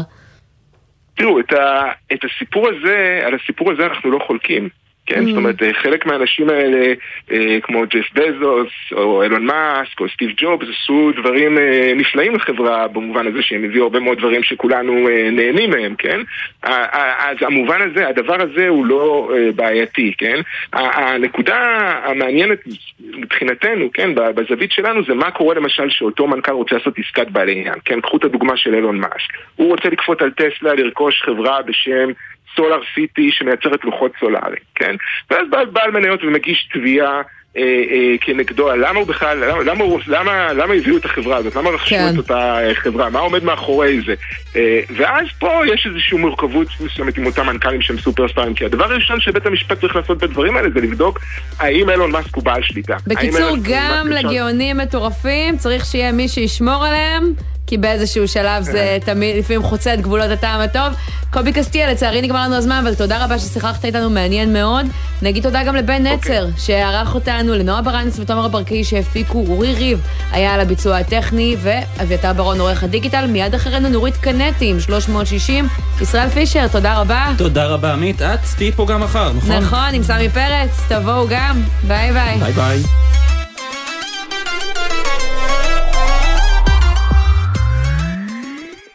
תראו, את, ה, את הסיפור הזה, על הסיפור הזה אנחנו לא חולקים. כן, Mm. זאת אומרת, אה, חלק מהאנשים האלה, אה, כמו ג'ף בזוס, או אילון מאסק, או סטיב ג'ובס, עשו דברים אה, נפלאים לחברה, במובן הזה שהם הביאו הרבה מאוד דברים שכולנו נהנים מהם, כן? אז המובן הזה, הדבר הזה הוא לא בעייתי, כן? הנקודה המעניינת מבחינתנו, כן, בזווית שלנו, זה מה קורה למשל שאותו מנכ"ל רוצה לעשות עסקת בעלי עניין, כן? קחו את הדוגמה של אילון מאסק. הוא רוצה לקפוץ על טסלה, לרכוש חברה בשם... סולאר סיטי שמייצרת לוחות סולאריים, כן? ואז בא בעל מניות ומגיש תביעה אה, אה, כנגדו, למה הוא בכלל, למה, למה, למה, למה הביאו את החברה הזאת? למה רכשו כן. את אותה אה, חברה? מה עומד מאחורי זה? אה, ואז פה יש איזושהי מורכבות מסוימת עם אותם מנכ"לים שהם סופרסטארים, כי הדבר הראשון שבית המשפט צריך לעשות בדברים האלה זה לבדוק האם אילון מאסק הוא בעל שליטה. בקיצור, גם לגאונים מטורפים צריך שיהיה מי שישמור עליהם, כי באיזשהו שלב זה תמיד, לפעמים חוצה את גבולות הטעם הטוב. קובי קסטיה, לצערי נגמר לנו הזמן, אבל תודה רבה ששוחחת איתנו, מעניין מאוד. נגיד תודה גם לבן נצר, שערך אותנו, לנועה ברנס ותומר ברקאי שהפיקו, אורי ריב היה על הביצוע הטכני, ואביתר ברון עורך הדיגיטל. מיד אחרינו נורית קנטי עם 360. ישראל פישר, תודה רבה. תודה רבה, עמית. את תהיי פה גם מחר, נכון? נכון, עם סמי פרץ, תבואו גם. ביי ביי. ביי ביי.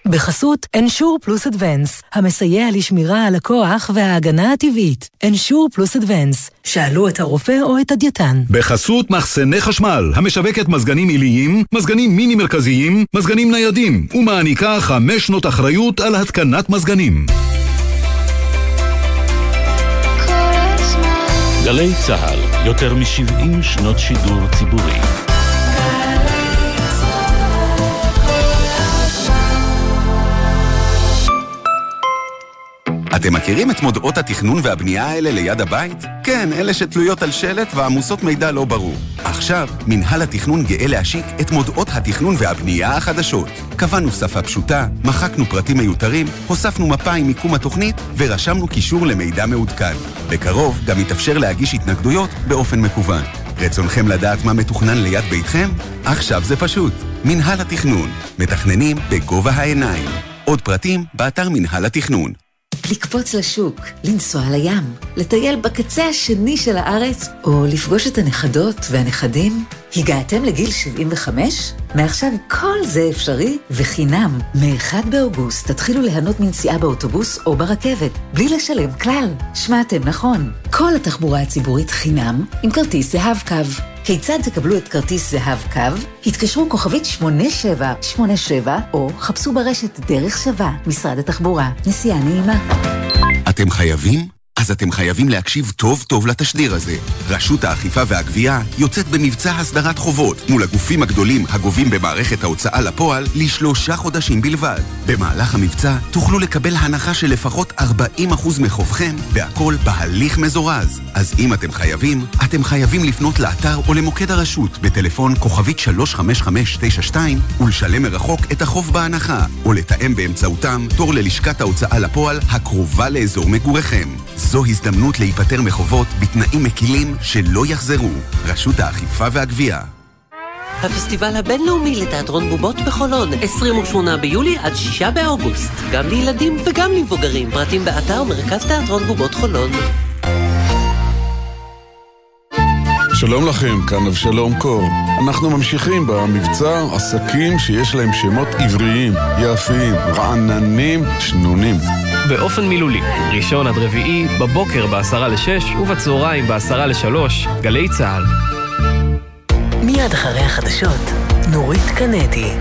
בחסות אנשור פלוס אדוונס, המסייע לשמירה על הכוח וההגנה הטבעית. אנשור פלוס אדוונס, שאלו את הרופא או את הדייתן. בחסות מחסני חשמל, המשווקת מזגנים עיליים, מזגנים מיני מרכזיים, מזגנים ניידים, ומעניקה חמש שנות אחריות על התקנת מזגנים. גלי צה"ל, יותר מ-70 שנות שידור ציבורי. אתם מכירים את מודעות התכנון והבנייה האלה ליד הבית? כן, אלה שתלויות על שלט ועמוסות מידע לא ברור. עכשיו, מנהל התכנון גאה להשיק את מודעות התכנון והבנייה החדשות. קבענו שפה פשוטה, מחקנו פרטים מיותרים, הוספנו מפה עם מיקום התוכנית ורשמנו קישור למידע מעודכן. בקרוב גם יתאפשר להגיש התנגדויות באופן מקוון. רצונכם לדעת מה מתוכנן ליד ביתכם? עכשיו זה פשוט. מנהל התכנון. מתכננים בגובה העיניים. עוד פרטים באתר מנהל התכנון. לקפוץ לשוק, לנסוע לים, לטייל בקצה השני של הארץ, או לפגוש את הנכדות והנכדים? הגעתם לגיל 75? מעכשיו כל זה אפשרי וחינם. מ-1 באוגוסט תתחילו ליהנות מנסיעה באוטובוס או ברכבת, בלי לשלם כלל. שמעתם נכון. כל התחבורה הציבורית חינם עם כרטיס זהב קו. כיצד תקבלו את כרטיס זהב קו? התקשרו כוכבית 8787 או חפשו ברשת דרך שווה, משרד התחבורה. נסיעה נעימה. אתם חייבים? אז אתם חייבים להקשיב טוב טוב לתשדיר הזה. רשות האכיפה והגבייה יוצאת במבצע הסדרת חובות מול הגופים הגדולים הגובים במערכת ההוצאה לפועל לשלושה חודשים בלבד. במהלך המבצע תוכלו לקבל הנחה של לפחות 40% מחובכם, והכל בהליך מזורז. אז אם אתם חייבים, אתם חייבים לפנות לאתר או למוקד הרשות בטלפון כוכבית 35592 ולשלם מרחוק את החוב בהנחה, או לתאם באמצעותם תור ללשכת ההוצאה לפועל הקרובה לאזור מגוריכם. זו הזדמנות להיפטר מחובות בתנאים מקילים שלא יחזרו. רשות האכיפה והגבייה. הפסטיבל הבינלאומי לתיאטרון בובות בחולון, 28 ביולי עד 6 באוגוסט. גם לילדים וגם למבוגרים. פרטים באתר מרכז תיאטרון בובות חולון. שלום לכם, כאן אבשלום קור. אנחנו ממשיכים במבצע עסקים שיש להם שמות עבריים, יפים, רעננים, שנונים. באופן מילולי, ראשון עד רביעי, בבוקר בעשרה לשש ובצהריים בעשרה לשלוש, גלי צה"ל. מיד אחרי החדשות, נורית קנדי.